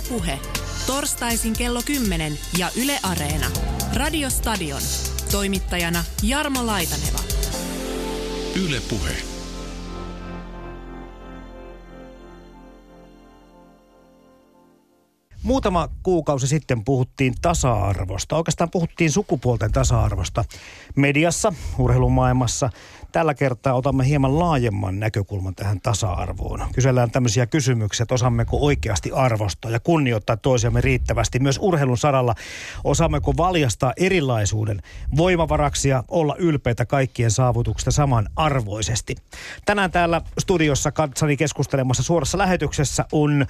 Ylepuhe. Torstaisin kello 10 ja Yle Areena. Radiostadion. Toimittajana Jarmo Laitaneva. Ylepuhe. Muutama kuukausi sitten puhuttiin tasa-arvosta. Oikeastaan puhuttiin sukupuolten tasa-arvosta mediassa, urheilumaailmassa. Tällä kertaa otamme hieman laajemman näkökulman tähän tasa-arvoon. Kysellään tämmöisiä kysymyksiä, että osaammeko oikeasti arvostaa ja kunnioittaa toisiamme riittävästi. Myös urheilun saralla osaammeko valjastaa erilaisuuden voimavaraksi ja olla ylpeitä kaikkien saavutuksista samanarvoisesti. Tänään täällä studiossa kanssani keskustelemassa suorassa lähetyksessä on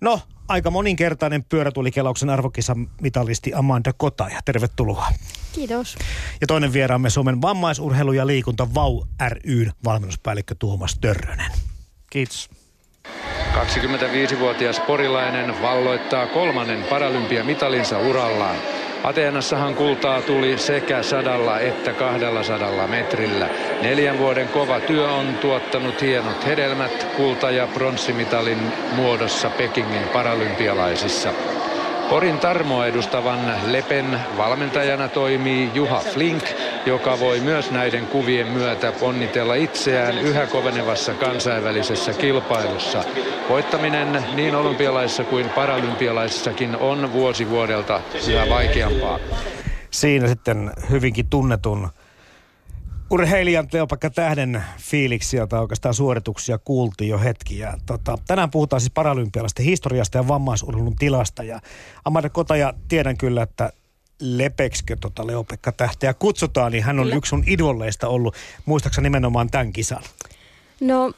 No, aika moninkertainen pyörätulikelauksen arvokisan mitalisti Amanda Kotaja. Tervetuloa. Kiitos. Ja toinen vieraamme Suomen vammaisurheilu ja liikunta VAU ryn valmennuspäällikkö Tuomas Törrönen. Kiitos. 25-vuotias porilainen valloittaa kolmannen paralympiamitalinsa urallaan. Ateenassahan kultaa tuli sekä sadalla että kahdella sadalla metrillä. Neljän vuoden kova työ on tuottanut hienot hedelmät kulta- ja pronssimitalin muodossa Pekingin paralympialaisissa. Porin Tarmoa edustavan Lepen valmentajana toimii Juha Flink, joka voi myös näiden kuvien myötä onnitella itseään yhä kovenevassa kansainvälisessä kilpailussa. Voittaminen niin olympialaisissa kuin paralympialaisissakin on vuosi vuodelta yhä vaikeampaa. Siinä sitten hyvinkin tunnetun urheilijan Teopakka Tähden fiiliksiä tai oikeastaan suorituksia kuultiin jo hetki. Ja tota, tänään puhutaan siis paralympialaisten historiasta ja vammaisurheilun tilasta. Ja Amanda Kotaja, tiedän kyllä, että Lepekskö tota Leopekka Tähteä kutsutaan, niin hän on kyllä. yksi sun idolleista ollut. Muistaaksä nimenomaan tämän kisan? No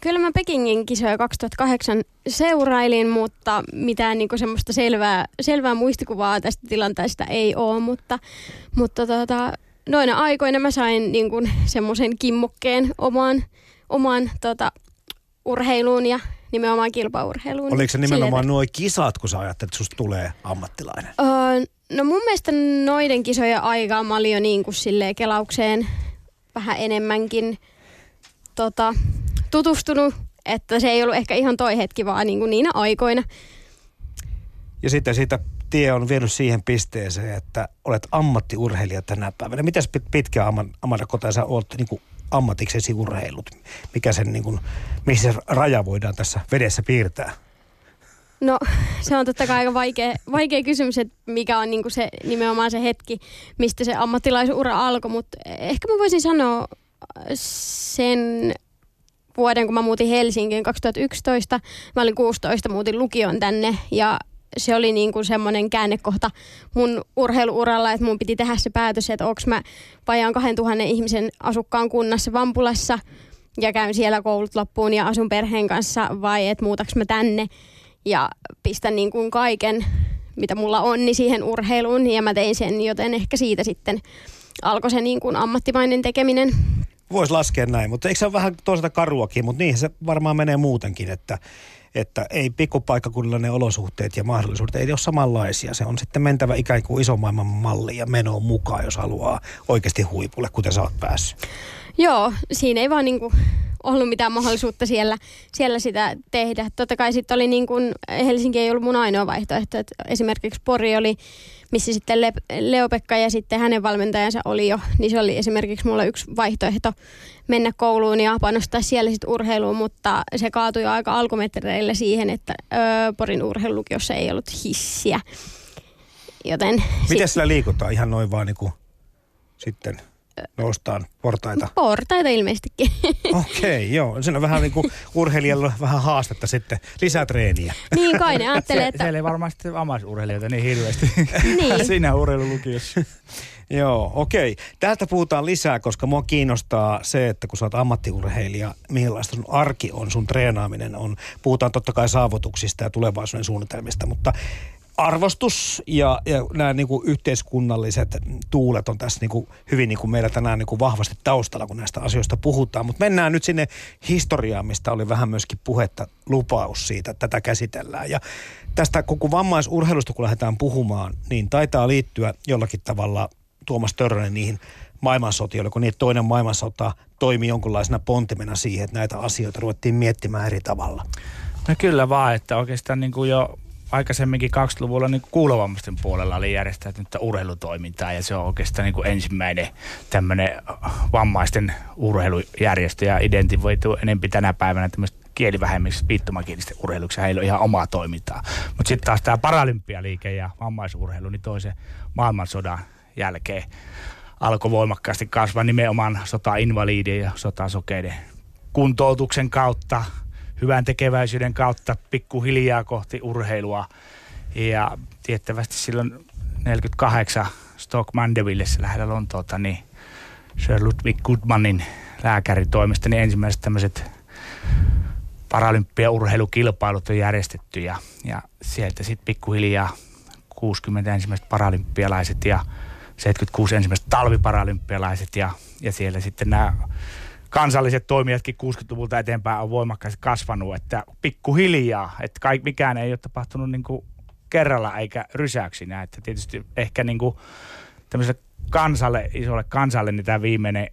kyllä mä Pekingin kisoja 2008 seurailin, mutta mitään niinku semmoista selvää, selvää muistikuvaa tästä tilanteesta ei ole, mutta, mutta tota, noina aikoina mä sain niin kuin semmoisen kimmokkeen omaan, omaan tota, urheiluun ja nimenomaan kilpaurheiluun. Oliko se nimenomaan nuo kisat, kun sä ajattelet, että susta tulee ammattilainen? Öö, no mun mielestä noiden kisojen aikaa mä olin jo niin kuin silleen kelaukseen vähän enemmänkin tota, tutustunut, että se ei ollut ehkä ihan toi hetki, vaan niin kuin niinä aikoina. Ja sitten siitä tie on vienyt siihen pisteeseen, että olet ammattiurheilija tänä päivänä. Mitäs pitkään Amanda Kota sä olet niin kuin ammatiksesi urheilut? Mikä sen, niin kuin, missä raja voidaan tässä vedessä piirtää? No se on totta kai aika vaikea, vaikea kysymys, että mikä on niin se, nimenomaan se hetki, mistä se ammattilaisura alkoi, mutta ehkä mä voisin sanoa sen vuoden, kun mä muutin Helsinkiin 2011. Mä olin 16, muutin lukion tänne ja se oli niin kuin semmoinen käännekohta mun urheiluuralla, että mun piti tehdä se päätös, että onko mä vajaan 2000 ihmisen asukkaan kunnassa Vampulassa ja käyn siellä koulut loppuun ja asun perheen kanssa vai että muutaks mä tänne ja pistän niin kuin kaiken, mitä mulla on, niin siihen urheiluun ja mä tein sen, joten ehkä siitä sitten alkoi se niin kuin ammattimainen tekeminen. Voisi laskea näin, mutta eikö se ole vähän toisaalta karuakin, mutta niin se varmaan menee muutenkin, että että ei pikkupaikkakunnilla ne olosuhteet ja mahdollisuudet ei ole samanlaisia. Se on sitten mentävä ikään kuin iso maailman malli ja meno mukaan, jos haluaa oikeasti huipulle, kuten sä oot päässyt. Joo, siinä ei vaan niinku ollut mitään mahdollisuutta siellä, siellä sitä tehdä. Totta kai sitten oli niin kuin, Helsinki ei ollut mun ainoa vaihtoehto. Että esimerkiksi Pori oli, missä sitten Le- Leopekka ja sitten hänen valmentajansa oli jo, niin se oli esimerkiksi mulla yksi vaihtoehto mennä kouluun ja panostaa siellä sitten urheiluun, mutta se kaatui jo aika alkumetreillä siihen, että öö, Porin urheilulukiossa ei ollut hissiä. Joten Miten sit... sillä liikutaan ihan noin vaan niin kuin sitten? Noustaan portaita? Portaita ilmeisestikin. Okei, okay, joo. Siinä on vähän niin kuin urheilijalla vähän haastetta sitten. Lisää treeniä. Niin kai ne ajattelee, että... Siellä ei varmasti vammaisurheilijoita niin hirveästi. Niin. Siinä urheilulukiossa. Joo, okei. Okay. Täältä puhutaan lisää, koska mua kiinnostaa se, että kun sä oot ammattiurheilija, millaista sun arki on, sun treenaaminen on. Puhutaan totta kai saavutuksista ja tulevaisuuden suunnitelmista, mutta arvostus ja, ja nämä niin kuin yhteiskunnalliset tuulet on tässä niin kuin hyvin niin kuin meillä tänään niin kuin vahvasti taustalla, kun näistä asioista puhutaan. Mutta mennään nyt sinne historiaan, mistä oli vähän myöskin puhetta, lupaus siitä, että tätä käsitellään. Ja tästä koko vammaisurheilusta, kun lähdetään puhumaan, niin taitaa liittyä jollakin tavalla Tuomas Törrönen niihin maailmansotiin, kun niitä toinen maailmansota toimi jonkunlaisena pontimena siihen, että näitä asioita ruvettiin miettimään eri tavalla. No kyllä vaan, että oikeastaan niin kuin jo aikaisemminkin 20-luvulla niin kuulovammaisten puolella oli järjestäytynyttä urheilutoimintaa ja se on oikeastaan niin kuin ensimmäinen tämmöinen vammaisten urheilujärjestö ja identivoituu enempi tänä päivänä tämmöistä kielivähemmistöistä viittomakielisten urheiluksi. Heillä on ihan omaa toimintaa. Mutta sitten taas tämä paralympialiike ja vammaisurheilu, niin toisen maailmansodan jälkeen alkoi voimakkaasti kasvaa nimenomaan sota-invalidien ja sotasokeiden kuntoutuksen kautta, hyvän tekeväisyyden kautta pikkuhiljaa kohti urheilua. Ja tiettävästi silloin 48 Stoke Mandevillessä lähellä Lontoota, niin Sir Ludwig Goodmanin lääkäritoimesta niin ensimmäiset tämmöiset paralympiaurheilukilpailut on järjestetty ja, ja sieltä sitten pikkuhiljaa 60 ensimmäiset paralympialaiset ja 76 ensimmäiset talviparalympialaiset ja, ja siellä sitten nämä kansalliset toimijatkin 60-luvulta eteenpäin on voimakkaasti kasvanut, että pikkuhiljaa, että kaik, mikään ei ole tapahtunut niin kuin kerralla eikä rysäyksinä, että tietysti ehkä niin kuin kansalle, isolle kansalle, niin tämä viimeinen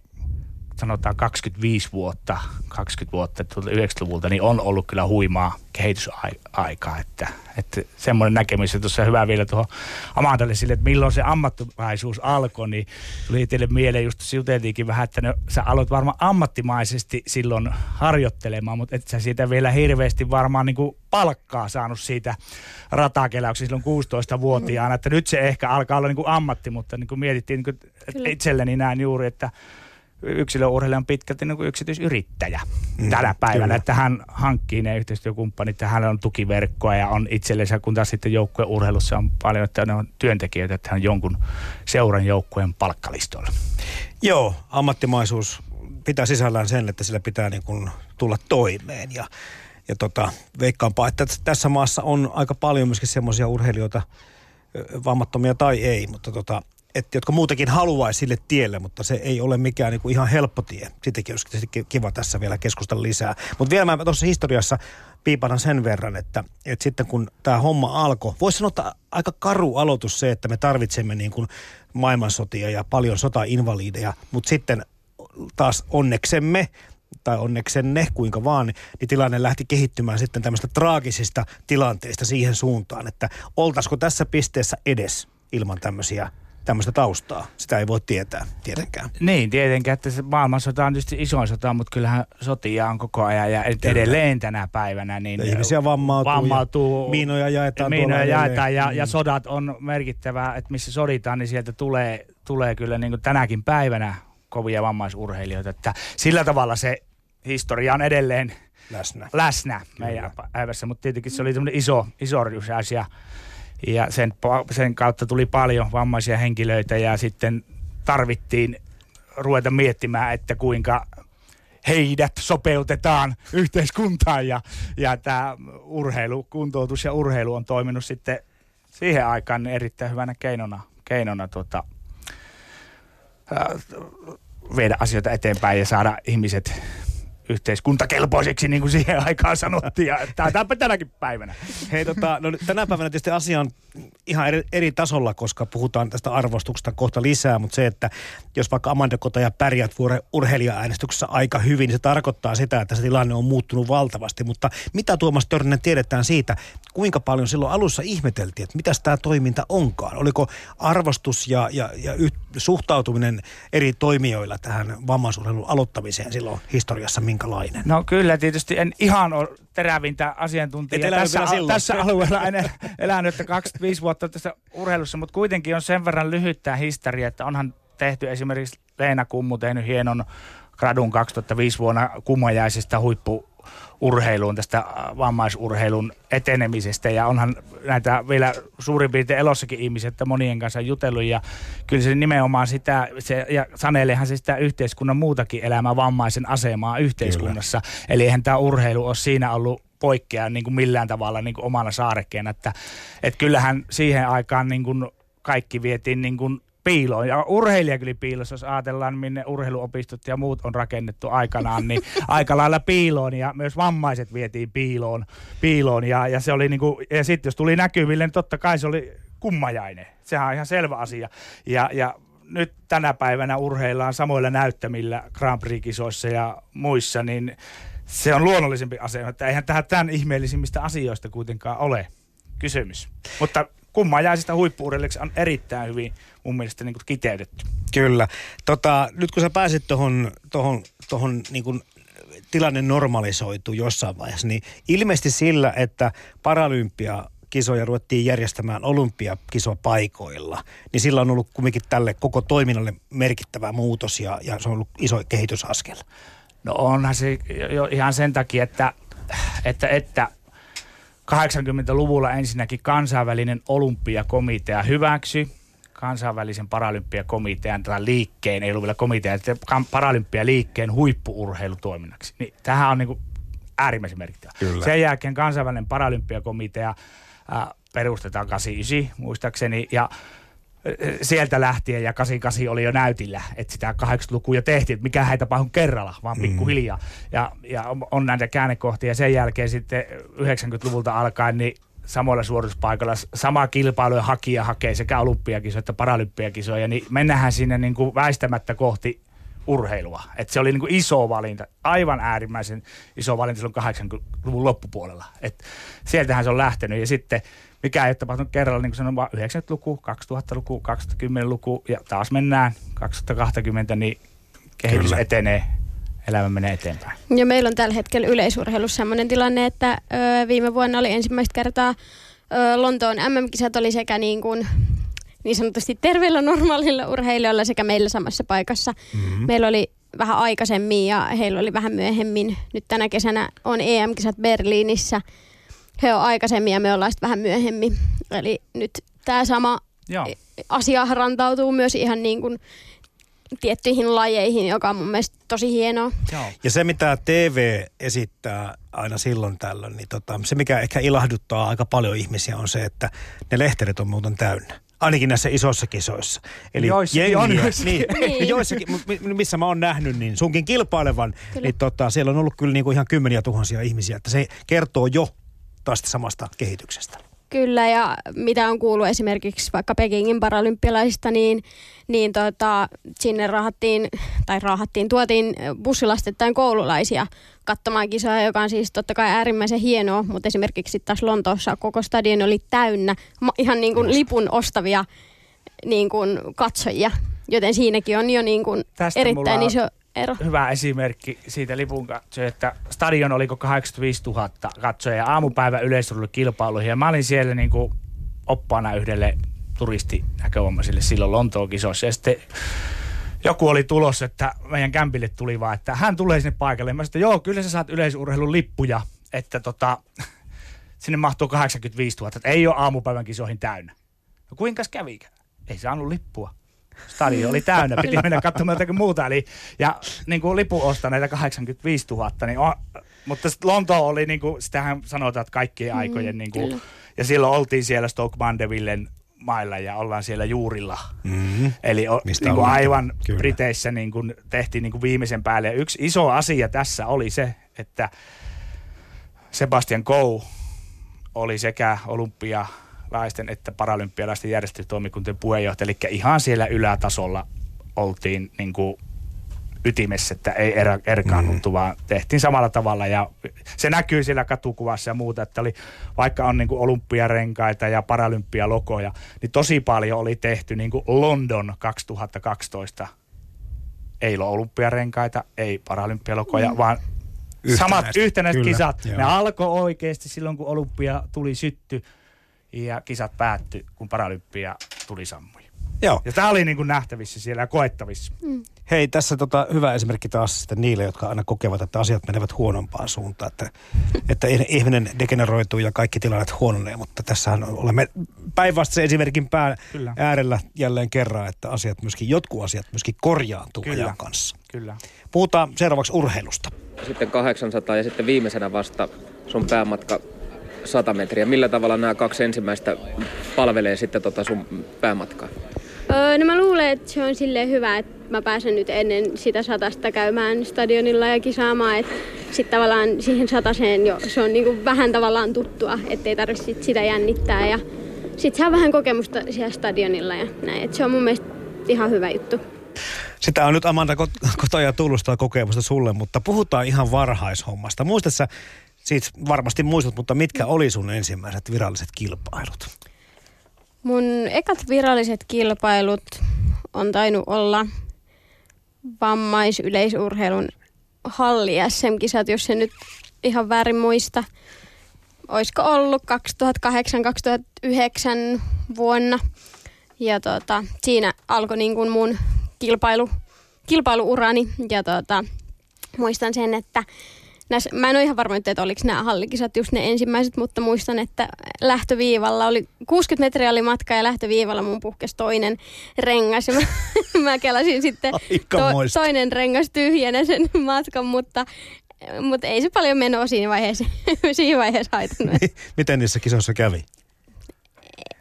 sanotaan 25 vuotta, 20 vuotta 90-luvulta, niin on ollut kyllä huimaa kehitysaikaa. Että, että semmoinen näkemys, että tuossa hyvä vielä tuohon Amandalle sille, että milloin se ammattimaisuus alkoi, niin tuli teille mieleen, just juteltiinkin vähän, että no, sä aloit varmaan ammattimaisesti silloin harjoittelemaan, mutta et sä siitä vielä hirveästi varmaan niin kuin palkkaa saanut siitä ratakeläyksiä silloin 16-vuotiaana, että nyt se ehkä alkaa olla niin kuin ammatti, mutta niin kuin mietittiin, niin kuin, itselleni näin juuri, että yksilöurheilija on pitkälti niin kuin yksityisyrittäjä mm, tänä päivänä, kyllä. että hän hankkii ne yhteistyökumppanit, että hänellä on tukiverkkoa ja on itsellensä, kun taas sitten joukkueurheilussa on paljon, että ne on työntekijöitä, että hän on jonkun seuran joukkueen palkkalistoilla. Joo, ammattimaisuus pitää sisällään sen, että sillä pitää niin kuin tulla toimeen ja, ja tota, veikkaanpa, että tässä maassa on aika paljon myöskin semmoisia urheilijoita, vammattomia tai ei, mutta tota, että, jotka muutenkin haluaisi sille tielle, mutta se ei ole mikään niin kuin ihan helppo tie. Sittenkin olisi kiva tässä vielä keskustella lisää. Mutta vielä mä tuossa historiassa piipanan sen verran, että, että sitten kun tämä homma alkoi, voisi sanoa, että aika karu aloitus se, että me tarvitsemme niin kuin maailmansotia ja paljon sotainvalideja, mutta sitten taas onneksemme tai onneksenne, kuinka vaan, niin tilanne lähti kehittymään sitten tämmöistä traagisista tilanteista siihen suuntaan, että oltaisiko tässä pisteessä edes ilman tämmöisiä tämmöistä taustaa. Sitä ei voi tietää tietenkään. Niin, tietenkään, että se maailmansota on tietysti isoin sota, mutta kyllähän sotia on koko ajan ja edelleen tänä päivänä. Niin ihmisiä vammautuu, vammautuu ja miinoja jaetaan. Miinoja jaetaan ja, ja, mm. sodat on merkittävää, että missä soditaan, niin sieltä tulee, tulee kyllä niin tänäkin päivänä kovia vammaisurheilijoita. Että sillä tavalla se historia on edelleen läsnä, läsnä meidän päivässä, mutta tietenkin se oli iso, iso asia ja sen, sen kautta tuli paljon vammaisia henkilöitä ja sitten tarvittiin ruveta miettimään, että kuinka heidät sopeutetaan yhteiskuntaan. Ja, ja tämä urheilu, kuntoutus ja urheilu on toiminut sitten siihen aikaan erittäin hyvänä keinona, keinona tuota, ää, viedä asioita eteenpäin ja saada ihmiset yhteiskuntakelpoiseksi, niin kuin siihen aikaan sanottiin. Ja tämä tänäkin päivänä. Hei, tota, no, tänä päivänä tietysti asia on ihan eri, eri tasolla, koska puhutaan tästä arvostuksesta kohta lisää, mutta se, että jos vaikka Amanda ja pärjät vuoden urheilija-äänestyksessä aika hyvin, niin se tarkoittaa sitä, että se tilanne on muuttunut valtavasti. Mutta mitä Tuomas Törnen tiedetään siitä, kuinka paljon silloin alussa ihmeteltiin, että mitä tämä toiminta onkaan? Oliko arvostus ja, ja, ja yh, suhtautuminen eri toimijoilla tähän vammaisurheilun aloittamiseen silloin historiassa minkälainen? No kyllä, tietysti en ihan ole terävintä asiantuntijaa tässä, tässä alueella en elänyt, että 25 vuotta tässä urheilussa, mutta kuitenkin on sen verran lyhyttää historia, että onhan tehty esimerkiksi Leena Kummu tehnyt hienon gradun 2005 vuonna kummajaisesta huippu urheiluun, tästä vammaisurheilun etenemisestä ja onhan näitä vielä suurin piirtein elossakin ihmisiä, että monien kanssa jutellut ja kyllä se nimenomaan sitä, se, ja saneleehan se sitä yhteiskunnan muutakin elämää vammaisen asemaa yhteiskunnassa. Kyllä. Eli eihän tämä urheilu ole siinä ollut poikkea niin kuin millään tavalla niin kuin omana saarekkeena, että, että kyllähän siihen aikaan niin kuin kaikki vietiin niin kuin piiloon. Ja urheilija kyllä piilossa, jos ajatellaan, minne urheiluopistot ja muut on rakennettu aikanaan, niin aika lailla piiloon ja myös vammaiset vietiin piiloon. piiloon ja, ja, se oli niinku, ja sitten jos tuli näkyville, niin totta kai se oli kummajainen. Sehän on ihan selvä asia. Ja, ja nyt tänä päivänä urheillaan samoilla näyttämillä Grand Prix-kisoissa ja muissa, niin se on luonnollisempi asia, että eihän tähän tämän ihmeellisimmistä asioista kuitenkaan ole kysymys. Mutta kummajaisista huippuurheilijaksi on erittäin hyvin mun mielestä niin kuin kiteytetty. Kyllä. Tota, nyt kun sä pääsit tuohon tohon, tohon, niin kuin tilanne normalisoitu jossain vaiheessa, niin ilmeisesti sillä, että paralympia kisoja ruvettiin järjestämään olympiakisopaikoilla, niin sillä on ollut kumminkin tälle koko toiminnalle merkittävä muutos ja, ja se on ollut iso kehitysaskel. No onhan se jo ihan sen takia, että, että, että 80-luvulla ensinnäkin kansainvälinen olympiakomitea hyväksyi kansainvälisen paralympiakomitean tätä liikkeen, ei ollut vielä komitea, että paralympialiikkeen huippuurheilutoiminnaksi. Niin tämähän on niin kuin äärimmäisen merkittävä. Kyllä. Sen jälkeen kansainvälinen paralympiakomitea äh, perustetaan 89 muistaakseni ja sieltä lähtien ja 88 oli jo näytillä, että sitä 80-lukua jo tehtiin, että mikä ei tapahdu kerralla, vaan pikkuhiljaa. Mm. Ja, ja on näitä käännekohtia ja sen jälkeen sitten 90-luvulta alkaen niin samoilla suorituspaikoilla sama kilpailujen hakija hakee sekä olympiakisoja että paralympiakisoja, niin mennään sinne niin kuin väistämättä kohti urheilua. Et se oli niin kuin iso valinta, aivan äärimmäisen iso valinta silloin 80-luvun loppupuolella. Et sieltähän se on lähtenyt ja sitten mikä ei ole tapahtunut kerralla, niin kuin sanon, vaan 90-luku, 2000-luku, 2010-luku ja taas mennään 2020, niin kehitys Kyllä. etenee elämä menee eteenpäin. Ja meillä on tällä hetkellä yleisurheilussa sellainen tilanne, että ö, viime vuonna oli ensimmäistä kertaa ö, Lontoon MM-kisat oli sekä niin kuin niin sanotusti terveillä normaalilla urheilijoilla sekä meillä samassa paikassa. Mm-hmm. Meillä oli vähän aikaisemmin ja heillä oli vähän myöhemmin. Nyt tänä kesänä on EM-kisat Berliinissä. He on aikaisemmin ja me ollaan sitten vähän myöhemmin. Eli nyt tämä sama Joo. asia rantautuu myös ihan niin kuin tiettyihin lajeihin, joka on mun mielestä tosi hienoa. Joo. Ja se, mitä TV esittää aina silloin tällöin, niin tota, se, mikä ehkä ilahduttaa aika paljon ihmisiä, on se, että ne lehterit on muuten täynnä. Ainakin näissä isoissa kisoissa. Eli joissakin on. Niin, niin. joissakin, missä mä oon nähnyt, niin sunkin kilpailevan, kyllä. niin tota, siellä on ollut kyllä niinku ihan kymmeniä tuhansia ihmisiä. Että se kertoo jo tästä samasta kehityksestä. Kyllä, ja mitä on kuullut esimerkiksi vaikka Pekingin paralympialaisista, niin, niin tota, sinne rahattiin, tai rahattiin, tuotiin bussilastettain koululaisia katsomaan kisoja, joka on siis totta kai äärimmäisen hienoa, mutta esimerkiksi taas Lontoossa koko stadion oli täynnä ihan niin kuin lipun ostavia niin kuin katsojia, joten siinäkin on jo niin kuin erittäin iso ero. hyvä esimerkki siitä lipun katsoja, että stadion oliko 85 000 katsoja ja aamupäivä kilpailuihin. Ja mä olin siellä niin kuin oppaana yhdelle turistinäkövammaisille silloin Lontoon kisossa. Ja sitten joku oli tulossa, että meidän kämpille tuli vaan, että hän tulee sinne paikalle. Ja mä sanoin, joo, kyllä sä saat yleisurheilun lippuja, että tota, sinne mahtuu 85 000, että ei ole aamupäivän kisoihin täynnä. No kuinka kävikään? Ei saanut lippua stadion oli täynnä, piti mennä katsomaan jotakin muuta. Eli, ja niin kuin lipu ostaa näitä 85 000, niin on, mutta Lonto oli, niin kuin, sitähän sanotaan, että kaikkien mm, aikojen, niin kuin, ja silloin oltiin siellä Stoke Mandevillen mailla ja ollaan siellä juurilla. Mm-hmm. Eli o, niin kuin aivan Kyllä. Briteissä niin kuin tehtiin niin kuin viimeisen päälle. Ja yksi iso asia tässä oli se, että Sebastian Coe oli sekä olympia laisten että paralympialaisten järjestötoimikuntien puheenjohtaja, eli ihan siellä ylätasolla oltiin niin kuin ytimessä, että ei er, erkaannuttu, mm. vaan tehtiin samalla tavalla ja se näkyy siellä katukuvassa ja muuta, että oli, vaikka on niin kuin olympiarenkaita ja paralympialokoja, niin tosi paljon oli tehty niin kuin London 2012 ei ole olympiarenkaita, ei paralympialokoja, mm. vaan Yhtenäistä. samat yhtenäiset Kyllä, kisat. Joo. Ne alkoi oikeasti silloin, kun olympia tuli sytty ja kisat päättyi, kun Paralympia tuli sammui. Joo. Ja tämä oli niin kuin nähtävissä siellä ja koettavissa. Mm. Hei, tässä tota, hyvä esimerkki taas sitten niille, jotka aina kokevat, että asiat menevät huonompaan suuntaan. Että, että ihminen degeneroituu ja kaikki tilanteet huononee, mutta tässähän olemme päinvastaisen esimerkin pää Kyllä. äärellä jälleen kerran, että asiat myöskin, jotkut asiat myöskin korjaantuu Kyllä. ajan kanssa. Kyllä. Puhutaan seuraavaksi urheilusta. Sitten 800 ja sitten viimeisenä vasta sun päämatka 100 metriä. Millä tavalla nämä kaksi ensimmäistä palvelee sitten tota sun päämatkaa? Öö, no mä luulen, että se on silleen hyvä, että mä pääsen nyt ennen sitä satasta käymään stadionilla ja kisaamaan. Että sitten tavallaan siihen sataseen jo, se on niinku vähän tavallaan tuttua, ettei tarvitse sitä jännittää. Ja sitten saa vähän kokemusta siellä stadionilla ja näin. Et se on mun mielestä ihan hyvä juttu. Sitä on nyt Amanda kotoja tullut kokemusta sulle, mutta puhutaan ihan varhaishommasta. Muistatko Siitä varmasti muistat, mutta mitkä oli sun ensimmäiset viralliset kilpailut? Mun ekat viralliset kilpailut on tainnut olla vammaisyleisurheilun halli SM-kisat, jos se nyt ihan väärin muista. Olisiko ollut 2008-2009 vuonna. Ja tota, siinä alkoi niin kuin mun kilpailu, kilpailuurani. Ja tota, muistan sen, että näissä, mä en ole ihan varma, että oliko nämä hallikisat just ne ensimmäiset, mutta muistan, että lähtöviivalla oli 60 metriä oli matka ja lähtöviivalla mun puhkesi toinen rengas. Ja mä, mä kelasin sitten to, toinen rengas tyhjänä sen matkan, mutta mutta ei se paljon menoa siinä vaiheessa, siinä vaiheessa haitannut. Miten niissä kisoissa kävi?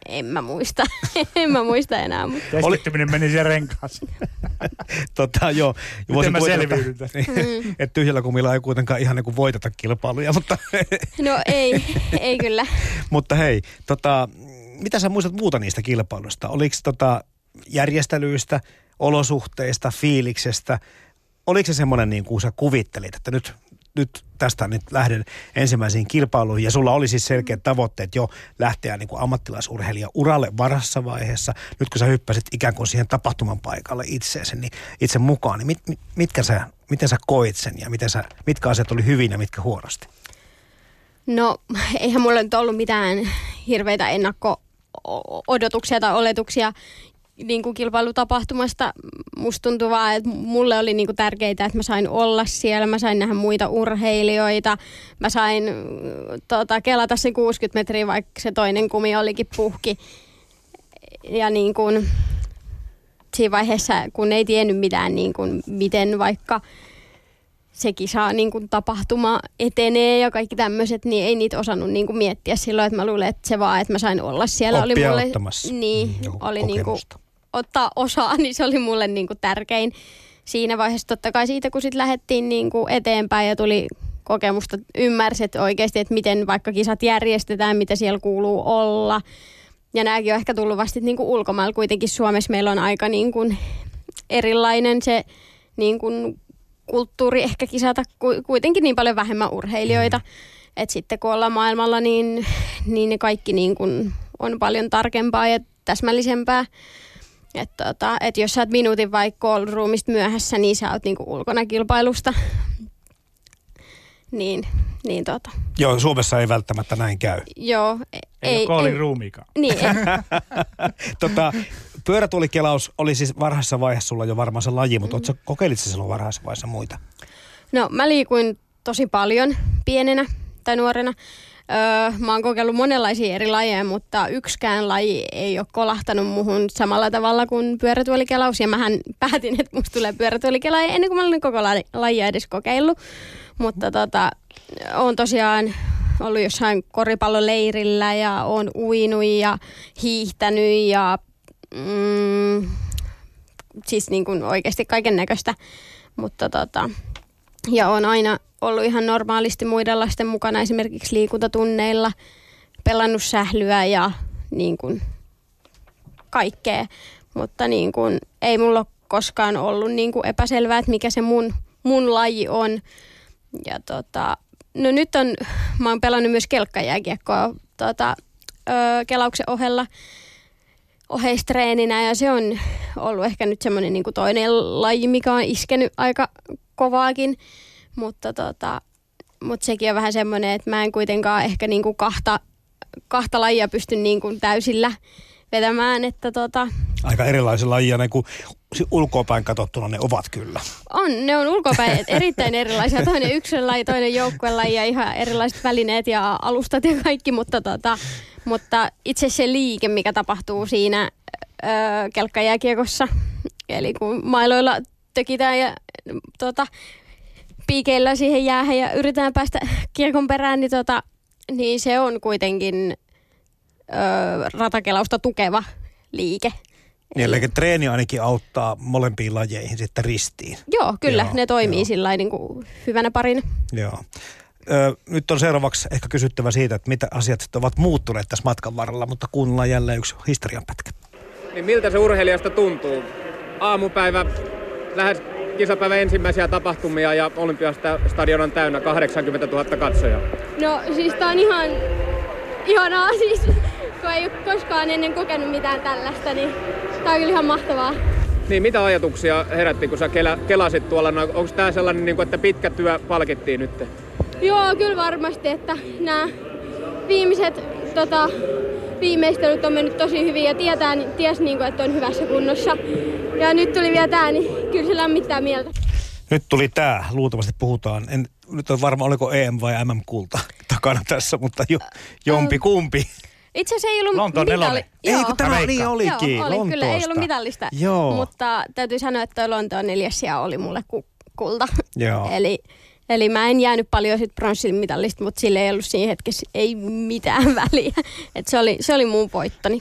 En mä muista. en mä muista enää. Mutta... Keskittyminen meni siihen renkaaseen. tota, joo. Miten mä selviydyn mm. Että tyhjällä kumilla ei kuitenkaan ihan niin kuin voiteta kilpailuja, mutta... no ei, ei kyllä. mutta hei, tota, mitä sä muistat muuta niistä kilpailuista? Oliko tota järjestelyistä, olosuhteista, fiiliksestä? Oliko se semmoinen niin kuin sä kuvittelit, että nyt nyt tästä nyt lähden ensimmäisiin kilpailuihin ja sulla oli siis selkeät tavoitteet jo lähteä niin ammattilaisurheilija uralle varassa vaiheessa. Nyt kun sä hyppäsit ikään kuin siihen tapahtuman paikalle itseesi, niin itse mukaan, niin mit, mit, mitkä sä, miten sä koit sen ja miten sä, mitkä asiat oli hyvin ja mitkä huonosti? No eihän mulla nyt ollut mitään hirveitä ennakko-odotuksia tai oletuksia niin kuin kilpailutapahtumasta musta tuntuu vaan, että mulle oli niin kuin tärkeää, että mä sain olla siellä, mä sain nähdä muita urheilijoita, mä sain tota, kelata se 60 metriä, vaikka se toinen kumi olikin puhki. Ja niin kuin, siinä vaiheessa, kun ei tiennyt mitään, niin kuin, miten vaikka se kisa niin kuin tapahtuma etenee ja kaikki tämmöiset, niin ei niitä osannut niin kuin miettiä silloin, että mä luulen, että se vaan, että mä sain olla siellä. Oppia oli mulle, ottamassa. Niin, mm, oli niin kuin, ottaa osaa, niin se oli mulle niin kuin tärkein siinä vaiheessa. Totta kai siitä, kun sitten lähdettiin niin kuin eteenpäin ja tuli kokemusta, ymmärsit oikeasti, että miten vaikka kisat järjestetään, mitä siellä kuuluu olla. Ja nämäkin on ehkä tullut vasta niin kuin ulkomailla. Kuitenkin Suomessa meillä on aika niin kuin erilainen se niin kuin kulttuuri ehkä kisata kuitenkin niin paljon vähemmän urheilijoita. Mm. Että sitten kun ollaan maailmalla, niin, niin ne kaikki niin kuin on paljon tarkempaa ja täsmällisempää. Että tota, et jos sä oot minuutin vaikka ollut ruumista myöhässä, niin sä oot niinku ulkona kilpailusta. Niin, niin tota. Joo, Suomessa ei välttämättä näin käy. Joo. Ei, ei ole ei, ruumiikaan. Niin. tota, pyörätuolikelaus oli siis varhaisessa vaiheessa sulla jo varmaan se laji, mutta mm. kokeilit sä silloin varhaisessa vaiheessa muita? No mä liikuin tosi paljon pienenä tai nuorena. Öö, mä oon kokeillut monenlaisia eri lajeja, mutta yksikään laji ei ole kolahtanut muhun samalla tavalla kuin pyörätuolikelaus. Ja mähän päätin, että musta tulee pyörätuolikela ennen kuin mä olin koko lajia edes kokeillut. Mutta tota, oon tosiaan ollut jossain koripalloleirillä ja oon uinut ja hiihtänyt ja mm, siis niin kuin oikeasti kaiken näköistä. Mutta tota, ja on aina ollut ihan normaalisti muiden lasten mukana esimerkiksi liikuntatunneilla, pelannut sählyä ja niin kuin kaikkea. Mutta niin kuin, ei mulla ole koskaan ollut niin kuin epäselvää, että mikä se mun, mun laji on. Ja tota, no nyt on, mä oon pelannut myös kelkkajääkiekkoa tota, ö, kelauksen ohella oheistreeninä ja se on ollut ehkä nyt semmoinen niin toinen laji, mikä on iskenyt aika kovaakin. Mutta tota, mut sekin on vähän semmoinen, että mä en kuitenkaan ehkä niinku kahta, kahta lajia pysty niinku täysillä vetämään. Että tota... Aika erilaisia lajia, niin kuin ulkoapäin katsottuna ne ovat kyllä. On, ne on ulkoapäin erittäin erilaisia. Toinen yksilölaji, toinen joukkuelaji ja ihan erilaiset välineet ja alustat ja kaikki, mutta, tota, mutta itse se liike, mikä tapahtuu siinä öö, kelkkajääkiekossa, eli kun mailoilla tökitään ja tota, piikeillä siihen jäähän ja yritetään päästä kiekon perään, niin, tota, niin se on kuitenkin ö, ratakelausta tukeva liike. Niin, eli treeni ainakin auttaa molempiin lajeihin sitten ristiin. Joo, kyllä. Joo, ne toimii joo. sillä niin kuin hyvänä parina. Joo. Ö, nyt on seuraavaksi ehkä kysyttävä siitä, että mitä asiat ovat muuttuneet tässä matkan varrella, mutta kuunnellaan jälleen yksi historian pätkä. Niin miltä se urheilijasta tuntuu? Aamupäivä lähes kisapäivän ensimmäisiä tapahtumia ja Olympiastadion on täynnä 80 000 katsojaa. No siis tää on ihan ihanaa siis, kun ei ole koskaan ennen kokenut mitään tällaista, niin tää on kyllä ihan mahtavaa. Niin, mitä ajatuksia herätti, kun sä kela, kelasit tuolla? No, Onko tämä sellainen, niin kuin, että pitkä työ palkittiin nyt? Joo, kyllä varmasti, että nämä viimeiset tota, viimeistelyt on mennyt tosi hyvin ja tietää, ties niin kuin, että on hyvässä kunnossa. Ja nyt tuli vielä tää, niin kyllä se lämmittää mieltä. Nyt tuli tämä, luultavasti puhutaan. En, nyt on varma, oliko EM vai MM-kulta takana tässä, mutta jo, jompi kumpi. Itse asiassa ei ollut Lontoon mitali... Ei, Joo. kun tämä niin Joo, olikin, oli, kyllä ei ollut mitallista. Joo. Mutta täytyy sanoa, että toi Lontoon neljäs sija oli mulle ku, kulta. Joo. eli, eli mä en jäänyt paljon sit pronssin mitallista, mutta sille ei ollut siinä hetkessä ei mitään väliä. Et se, oli, se oli mun voittoni.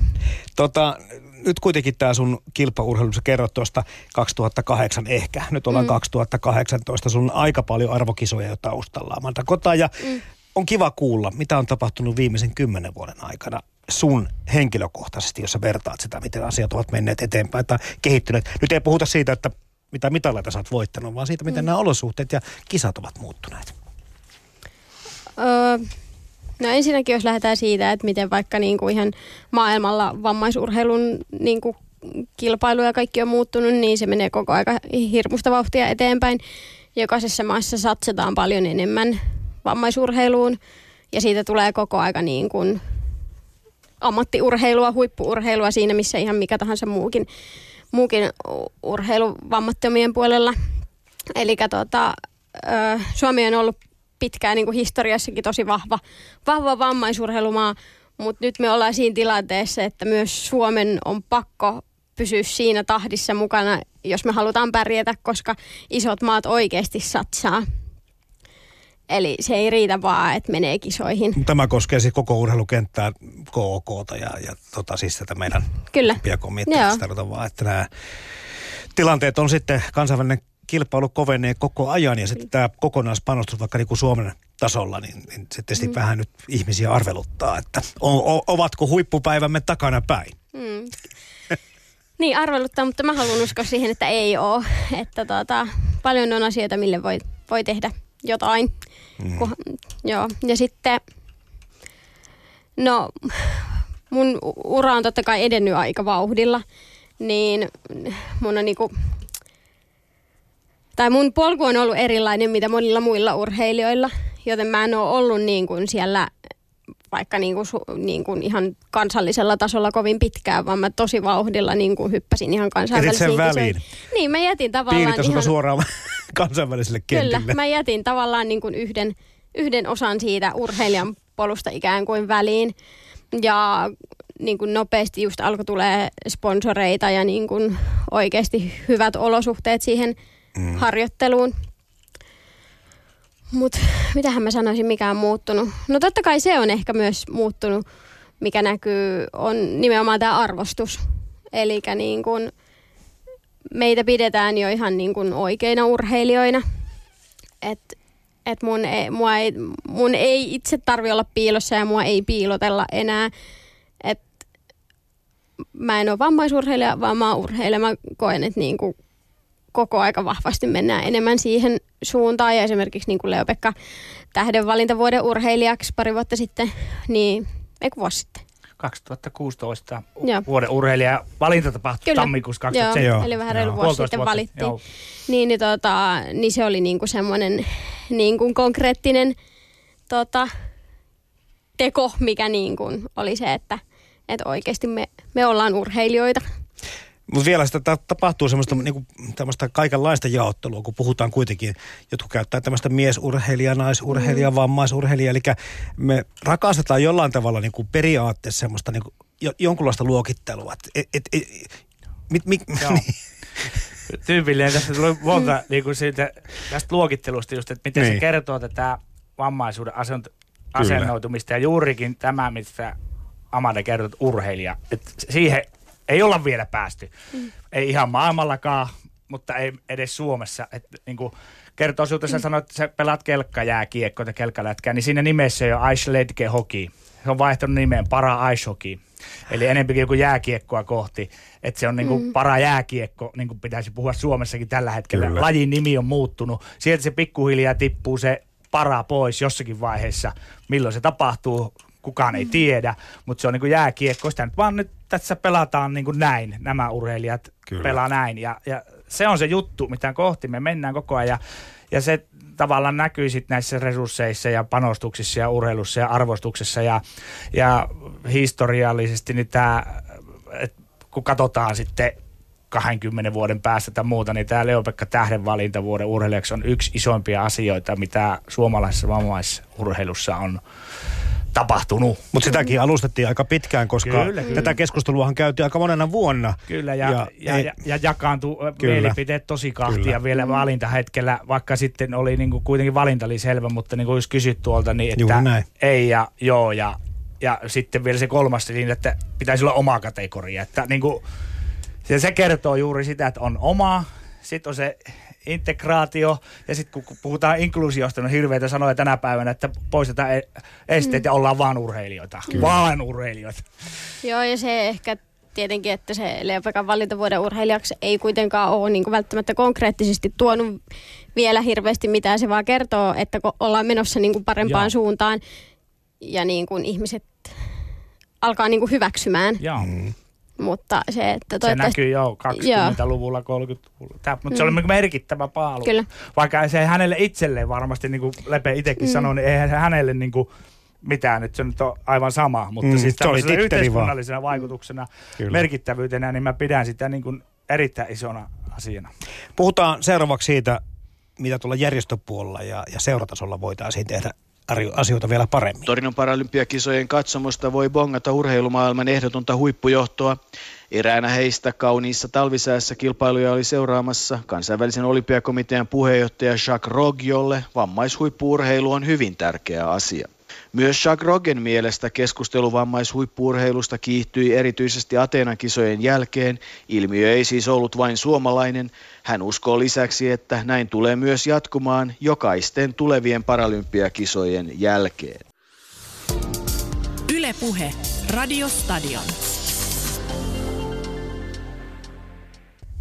Tota, nyt kuitenkin tämä sun kilpaurheilu, sä kerrot tuosta 2008 ehkä. Nyt ollaan mm. 2018, sun on aika paljon arvokisoja jo taustalla Amanda Kota. Ja mm. on kiva kuulla, mitä on tapahtunut viimeisen kymmenen vuoden aikana sun henkilökohtaisesti, jos sä vertaat sitä, miten asiat ovat menneet eteenpäin tai kehittyneet. Nyt ei puhuta siitä, että mitä mitaleita sä oot voittanut, vaan siitä, miten mm. nämä olosuhteet ja kisat ovat muuttuneet. Öö, no ensinnäkin jos lähdetään siitä, että miten vaikka niin kuin ihan maailmalla vammaisurheilun niin kuin kilpailu ja kaikki on muuttunut, niin se menee koko aika hirmusta vauhtia eteenpäin. Jokaisessa maassa satsataan paljon enemmän vammaisurheiluun ja siitä tulee koko aika niin kuin ammattiurheilua, huippuurheilua siinä, missä ihan mikä tahansa muukin, muukin u- urheilu vammattomien puolella. Eli ö, Suomi on ollut pitkään niin kuin historiassakin tosi vahva, vahva vammaisurheilumaa, mutta nyt me ollaan siinä tilanteessa, että myös Suomen on pakko pysyä siinä tahdissa mukana, jos me halutaan pärjätä, koska isot maat oikeasti satsaa. Eli se ei riitä vaan, että menee kisoihin. Tämä koskee siis koko urheilukenttää, KOKta ja, ja tota, siis tätä meidän Kyllä. tarkoitan vaan, että nämä tilanteet on sitten kansainvälinen kilpailu kovenee koko ajan ja sitten tämä kokonaispanostus vaikka niin kuin Suomen tasolla, niin, niin se tietysti mm. vähän nyt ihmisiä arveluttaa, että o, o, ovatko huippupäivämme takana päin. Mm. Niin, arveluttaa, mutta mä haluan uskoa siihen, että ei ole. Että tota, paljon on asioita, mille voi, voi tehdä jotain. Mm. Kun, joo, ja sitten, no, mun ura on totta kai edennyt aika vauhdilla, niin mun on niinku, tai mun polku on ollut erilainen mitä monilla muilla urheilijoilla, joten mä en ole ollut niin kuin siellä vaikka niin kuin, niin kuin ihan kansallisella tasolla kovin pitkään, vaan mä tosi vauhdilla niin kuin hyppäsin ihan kansainvälisiin sen väliin. Niin, mä jätin tavallaan ihan... suoraan kansainväliselle kentille. Kyllä, mä jätin tavallaan niin kuin yhden, yhden osan siitä urheilijan polusta ikään kuin väliin. Ja niin kuin nopeasti just alkoi tulee sponsoreita ja niin kuin oikeasti hyvät olosuhteet siihen mm. harjoitteluun. Mutta mitähän mä sanoisin, mikä on muuttunut? No totta kai se on ehkä myös muuttunut, mikä näkyy, on nimenomaan tämä arvostus. Eli niin kuin meitä pidetään jo ihan niin kuin oikeina urheilijoina. Et, et mun, ei, mua ei, mun ei itse tarvi olla piilossa ja mua ei piilotella enää. Et mä en ole vammaisurheilija, vaan mä oon urheilija. Mä koen, että niin kuin koko aika vahvasti mennään enemmän siihen suuntaan. Ja esimerkiksi niin kuin Leo-Pekka tähden valintavuoden urheilijaksi pari vuotta sitten, niin ei kun vuosi sitten. 2016 Joo. vuoden urheilija valinta tapahtui Kyllä. tammikuussa Joo, 2007. eli vähän reilu Joo. vuosi sitten vuotta, valittiin. joo. Niin, niin, tota, niin se oli niinku semmoinen niinku konkreettinen tota, teko, mikä niinku oli se, että, että oikeasti me, me ollaan urheilijoita. Mutta vielä sitä ta- tapahtuu semmoista niinku, kaikenlaista jaottelua, kun puhutaan kuitenkin, jotkut käyttää tämmöistä miesurheilija, naisurheilija, mm. vammaisurheilija, eli me rakastetaan jollain tavalla niinku periaatteessa semmoista niinku, jo, jonkunlaista luokittelua. Et, et, et, mit, mit, Joo. Tyypillinen tästä tuli monta niin kuin siitä, tästä luokittelusta just, että miten Niin. se kertoo tätä vammaisuuden asent- asennoitumista ja juurikin tämä, mistä Amanda kertoo, että urheilija. Että siihen ei olla vielä päästy. Mm. Ei ihan maailmallakaan, mutta ei edes Suomessa. Että niin kuin kertoo sinulta, sä sanoit, että sä pelaat kelkkajääkiekkoa tai kelkkalätkää, niin siinä nimessä on Ice Ledge Hockey. Se on vaihtanut nimeen Para Ice Hockey. Eli enempikin joku jääkiekkoa kohti. Että se on niinku mm. para jääkiekko, niin kuin pitäisi puhua Suomessakin tällä hetkellä. Kyllä. Lajin nimi on muuttunut. Sieltä se pikkuhiljaa tippuu se para pois jossakin vaiheessa. Milloin se tapahtuu, kukaan ei mm. tiedä, mutta se on niin jääkiekko. Sitä nyt vaan nyt tässä pelataan niin kuin näin, nämä urheilijat Kyllä. pelaa näin. Ja, ja se on se juttu, mitä kohti me mennään koko ajan. Ja, ja se tavallaan näkyy sitten näissä resursseissa ja panostuksissa ja urheilussa ja arvostuksessa ja, ja historiallisesti niin tämä, kun katsotaan sitten 20 vuoden päästä tai muuta, niin tämä Leopekka Tähden valinta vuoden urheilijaksi on yksi isoimpia asioita, mitä suomalaisessa vammaisurheilussa on tapahtunut. Mutta sitäkin alustettiin aika pitkään, koska kyllä, kyllä. tätä keskusteluahan käytiin aika monena vuonna. Kyllä, ja, ja, ja, ja, ja jakaantui kyllä. mielipiteet tosi kahtia kyllä. vielä valintahetkellä, vaikka sitten oli niinku, kuitenkin valinta oli selvä, mutta niin kuin jos kysyt tuolta, niin että ei ja joo ja, ja sitten vielä se kolmas, niin että pitäisi olla oma kategoria. Että niin kuin, se, se kertoo juuri sitä, että on oma, sitten on se integraatio, ja sitten kun puhutaan inkluusiosta, on hirveitä sanoja tänä päivänä, että poistetaan e- esteet mm. ja ollaan vaan urheilijoita. Kyllä. Vaan urheilijoita. Joo, ja se ehkä tietenkin, että se Leopekan valintavuoden urheilijaksi ei kuitenkaan ole niin välttämättä konkreettisesti tuonut vielä hirveästi mitään. Se vaan kertoo, että ollaan menossa niin kuin parempaan Joo. suuntaan ja niin kuin ihmiset alkaa niin kuin hyväksymään. Joo. Mm. Mutta se, että Se näkyy jo 20-luvulla, 30-luvulla. Tämä, mutta mm. se oli mm. merkittävä paalu. Kyllä. Vaikka se hänelle itselleen varmasti, niin kuin Lepe itsekin mm. sanoi, niin eihän se hänelle niin kuin, mitään, nyt se nyt on aivan sama, mutta mm, siis tämmöisenä yhteiskunnallisena vaan. vaikutuksena, Kyllä. merkittävyytenä, niin mä pidän sitä niin kuin erittäin isona asiana. Puhutaan seuraavaksi siitä, mitä tuolla järjestöpuolella ja, ja seuratasolla voitaisiin tehdä asioita vielä paremmin. Torinon paralympiakisojen katsomusta voi bongata urheilumaailman ehdotonta huippujohtoa. Eräänä heistä kauniissa talvisäässä kilpailuja oli seuraamassa kansainvälisen olympiakomitean puheenjohtaja Jacques Rog, jolle vammaishuippuurheilu on hyvin tärkeä asia. Myös Jacques Roggen mielestä keskustelu vammaishuippuurheilusta kiihtyi erityisesti Ateenan kisojen jälkeen. Ilmiö ei siis ollut vain suomalainen. Hän uskoo lisäksi, että näin tulee myös jatkumaan jokaisten tulevien paralympiakisojen jälkeen. Ylepuhe Radiostadion.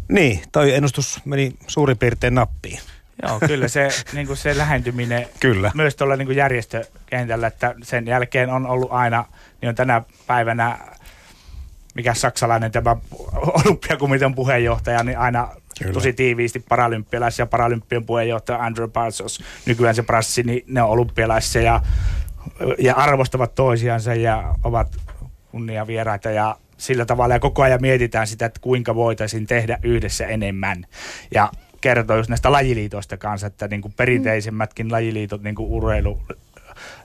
Niin, toi ennustus meni suurin piirtein nappiin. Joo, kyllä se, niin kuin se lähentyminen kyllä. myös tuolla niin kuin järjestökentällä, että sen jälkeen on ollut aina, niin on tänä päivänä, mikä saksalainen tämä olympiakomitean puheenjohtaja, niin aina Kyllä. tosi tiiviisti paralympialaisia ja paralympian puheenjohtaja Andrew Parsons, nykyään se prassi, niin ne on olympialaisia ja, ja arvostavat toisiansa ja ovat kunnia vieraita ja sillä tavalla ja koko ajan mietitään sitä, että kuinka voitaisiin tehdä yhdessä enemmän. Ja kertoo just näistä lajiliitoista kanssa, että niin kuin perinteisemmätkin lajiliitot, niin kuin urheilu,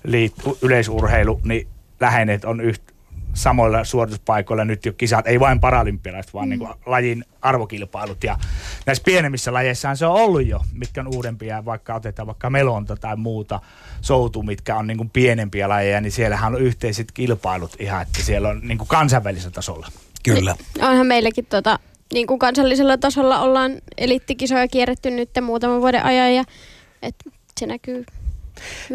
liit, yleisurheilu, niin läheneet on yhtä samoilla suorituspaikoilla nyt jo kisat, ei vain paralympialaiset, vaan mm. niin kuin lajin arvokilpailut. Ja näissä pienemmissä lajeissa se on ollut jo, mitkä on uudempia, vaikka otetaan vaikka melonta tai muuta soutu, mitkä on niin kuin pienempiä lajeja, niin siellähän on yhteiset kilpailut ihan, että siellä on niin kuin kansainvälisellä tasolla. Kyllä. Onhan meilläkin tota, niin kuin kansallisella tasolla ollaan elittikisoja kierretty nyt muutaman vuoden ajan ja et se näkyy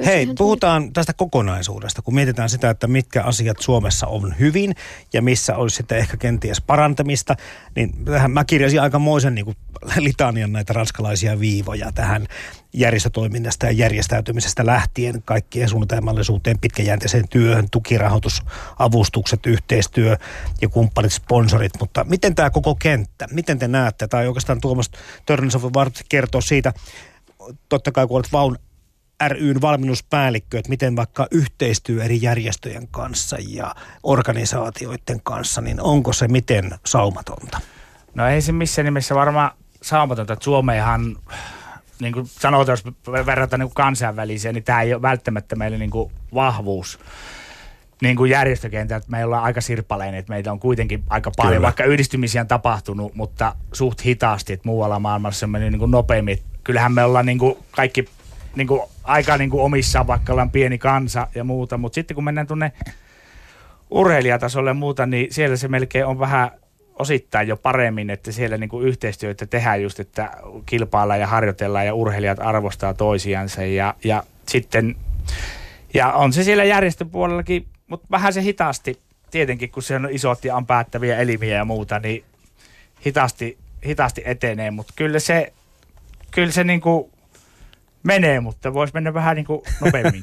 Hei, puhutaan tästä kokonaisuudesta, kun mietitään sitä, että mitkä asiat Suomessa on hyvin ja missä olisi sitten ehkä kenties parantamista, niin tähän mä kirjasin aikamoisen niin kuin litanian näitä ranskalaisia viivoja tähän järjestötoiminnasta ja järjestäytymisestä lähtien kaikkien suunnitelmallisuuteen, pitkäjänteiseen työhön, tukirahoitus, avustukset, yhteistyö ja kumppanit, sponsorit. Mutta miten tämä koko kenttä, miten te näette, tai oikeastaan Tuomas Törnäsov kertoo siitä, totta kai kun olet Vaun ryn valmennuspäällikkö, että miten vaikka yhteistyö eri järjestöjen kanssa ja organisaatioiden kanssa, niin onko se miten saumatonta? No ei se missään nimessä varmaan saumatonta, että Suomeenhan niin kuin sanotaan, jos verrataan niin kansainväliseen, niin tämä ei ole välttämättä meille niin kuin vahvuus niin kuin järjestökentältä me ollaan aika sirpaleinen, että meitä on kuitenkin aika paljon, Kyllä. vaikka yhdistymisiä on tapahtunut, mutta suht hitaasti, että muualla maailmassa se meni niin kuin nopeammin. Kyllähän me ollaan niin kuin kaikki niin kuin, aika niin kuin omissa, vaikka ollaan pieni kansa ja muuta, mutta sitten kun mennään tuonne urheilijatasolle ja muuta, niin siellä se melkein on vähän osittain jo paremmin, että siellä niin kuin yhteistyötä tehdään just, että kilpaillaan ja harjoitellaan ja urheilijat arvostaa toisiansa ja, ja sitten ja on se siellä järjestöpuolellakin, mutta vähän se hitaasti, tietenkin kun se on isot ja on päättäviä elimiä ja muuta, niin hitaasti, hitaasti etenee, mutta kyllä se, kyllä se niin kuin menee, mutta voisi mennä vähän niin kuin nopeammin.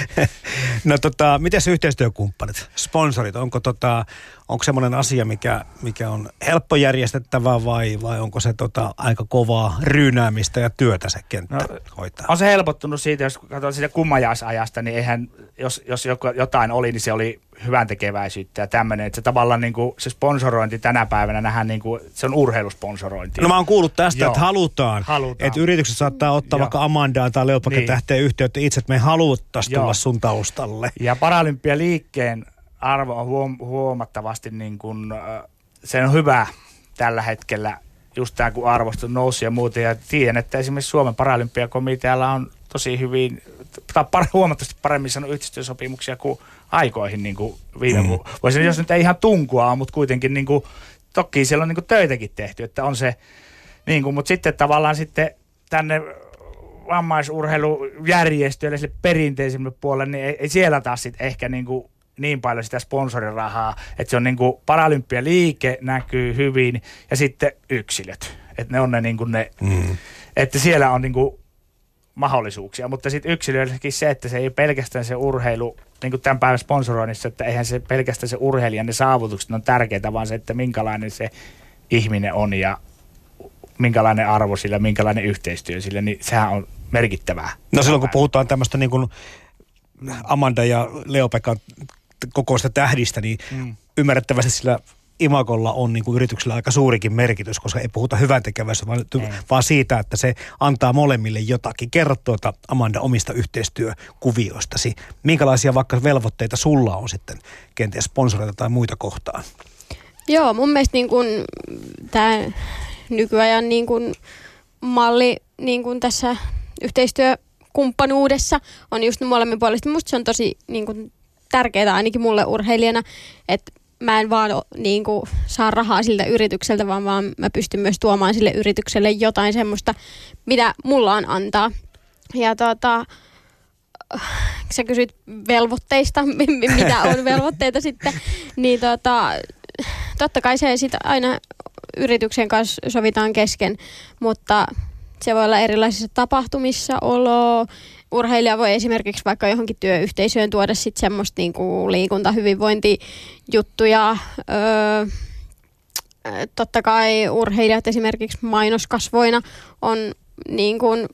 no tota, miten se yhteistyökumppanit, sponsorit, onko, tota, onko semmoinen asia, mikä, mikä on helppo järjestettävää vai, vai onko se tota, aika kovaa ryynäämistä ja työtä se kenttä no, hoitaa? On se helpottunut siitä, jos katsotaan siitä kummajaisajasta, niin eihän, jos, jos jotain oli, niin se oli hyvän tekeväisyyttä ja tämmöinen, että se tavallaan niin kuin, se sponsorointi tänä päivänä nähdään niin kuin, se on urheilusponsorointi. No mä oon kuullut tästä, Joo. että halutaan, halutaan, että yritykset saattaa ottaa Joo. vaikka Amandaa tai Leopakke niin. tähteen yhteyttä itse, että me haluttaisiin tulla sun taustalle. Ja Paralympialiikkeen arvo on huom- huomattavasti niin kuin, se on hyvä tällä hetkellä just tämä kun arvostus nousi ja muuta. Ja tiedän, että esimerkiksi Suomen paralympiakomitealla on tosi hyvin, tai par- huomattavasti paremmin sanonut yhteistyösopimuksia kuin aikoihin niin kuin viime mm. vuosina. Jos nyt ei ihan tunkua mutta kuitenkin niin kuin, toki siellä on niin kuin töitäkin tehty, että on se, niin kuin, mutta sitten tavallaan sitten tänne vammaisurheilujärjestöille, sille perinteisimmälle puolelle, niin ei, ei siellä taas sitten ehkä niin kuin niin paljon sitä sponsorirahaa, että se on niin kuin paralympialiike näkyy hyvin ja sitten yksilöt. Että ne on ne, niin kuin ne mm. että siellä on niin kuin mahdollisuuksia, mutta sitten yksilöillekin se, että se ei pelkästään se urheilu, niin kuin tämän päivän sponsoroinnissa, että eihän se pelkästään se urheilijan ne saavutukset on tärkeitä, vaan se, että minkälainen se ihminen on ja minkälainen arvo sillä, minkälainen yhteistyö sillä, niin sehän on merkittävää. No silloin kun puhutaan tämmöistä niin kuin Amanda ja Leo-Pekka kokoista tähdistä, niin mm. ymmärrettävästi sillä imakolla on niin kuin yrityksellä aika suurikin merkitys, koska ei puhuta hyvän tekevästä, vaan, vaan siitä, että se antaa molemmille jotakin. Kerro tuota Amanda omista yhteistyökuvioistasi. Minkälaisia vaikka velvoitteita sulla on sitten kenties sponsoreita tai muita kohtaan? Joo, mun mielestä niin kuin tämä nykyajan niin kuin malli niin kuin tässä yhteistyökumppanuudessa on just molemmin puolesta. Musta se on tosi niin kuin, tärkeää ainakin mulle urheilijana, että mä en vaan niin kuin, saa rahaa siltä yritykseltä, vaan, vaan mä pystyn myös tuomaan sille yritykselle jotain semmoista, mitä mulla on antaa. Ja tota, sä kysyt velvoitteista, mitä on velvoitteita sitten, niin tota, totta kai se sitten aina yrityksen kanssa sovitaan kesken, mutta se voi olla erilaisissa tapahtumissa olo. Urheilija voi esimerkiksi vaikka johonkin työyhteisöön tuoda sitten semmoista niinku liikunta, hyvinvointijuttuja. Öö, totta kai urheilijat esimerkiksi mainoskasvoina on niin kuin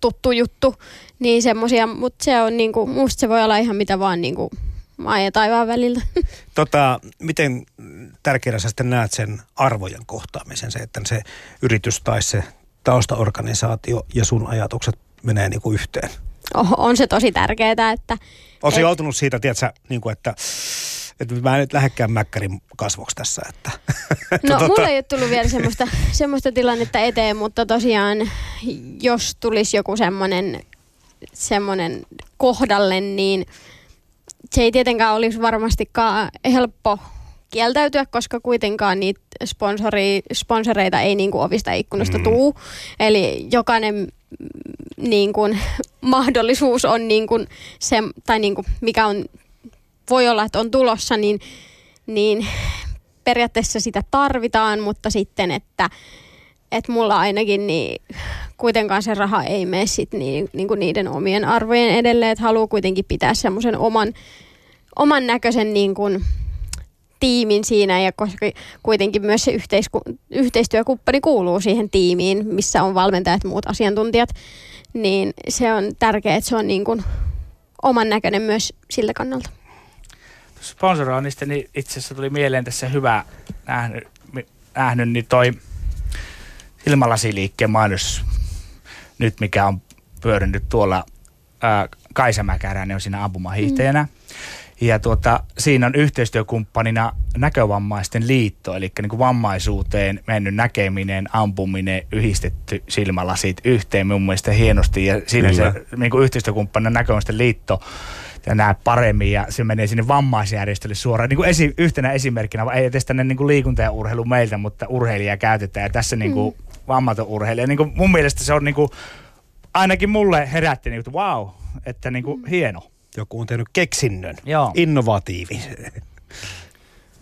tuttu juttu, niin semmosia, mutta se on niinku, musta se voi olla ihan mitä vaan niinku maa ja taivaan välillä. Tota, miten tärkeänä sä sitten näet sen arvojen kohtaamisen, se, että se yritys tai se taustaorganisaatio ja sun ajatukset menee niin kuin yhteen? Oh, on se tosi tärkeää, että... Oletko joutunut siitä, tiedätkö, niin kuin, että että mä en nyt lähdekään mäkkärin kasvoksi tässä. Että, no tota... mulla ei ole tullut vielä semmoista, semmoista tilannetta eteen, mutta tosiaan jos tulisi joku semmoinen semmoinen kohdalle, niin se ei tietenkään olisi varmastikaan helppo kieltäytyä, koska kuitenkaan niitä sponsori, sponsoreita ei niin kuin ovista ikkunasta mm. tuu. Eli jokainen mm, niin kuin, mahdollisuus on niin kuin se, tai niin kuin, mikä on, voi olla, että on tulossa, niin, niin periaatteessa sitä tarvitaan, mutta sitten, että, että mulla ainakin niin kuitenkaan se raha ei mene sit niin, niin kuin niiden omien arvojen edelleen, että haluaa kuitenkin pitää semmoisen oman, oman näköisen niin kuin, tiimin siinä ja koska kuitenkin myös se yhteisku- yhteistyökumppani kuuluu siihen tiimiin, missä on valmentajat ja muut asiantuntijat, niin se on tärkeää, että se on niin kuin oman näköinen myös siltä kannalta. Sponsoroinnista niin itse asiassa tuli mieleen tässä hyvä nähnyt, nähnyt niin toi silmälasiliikkeen mainos nyt, mikä on pyörinyt tuolla ää, Kaisa Mäkäräinen on siinä ampumahiihtäjänä. Mm. Ja tuota, siinä on yhteistyökumppanina näkövammaisten liitto, eli niin kuin vammaisuuteen mennyt näkeminen, ampuminen, yhdistetty silmälasit yhteen mun mielestä hienosti. Ja siinä Kyllä. se niin kuin yhteistyökumppanina näkövammaisten liitto ja näe paremmin ja se menee sinne vammaisjärjestölle suoraan. Niin kuin esi, yhtenä esimerkkinä, ei edes tänne niin kuin liikunta ja urheilu meiltä, mutta urheilija käytetään ja tässä niin kuin mm. vammaton urheilija. Niin kuin mun mielestä se on niin kuin, ainakin mulle herätti, niin, että wow, että niin kuin, hieno. Joku on tehnyt keksinnön, Joo. innovatiivisen.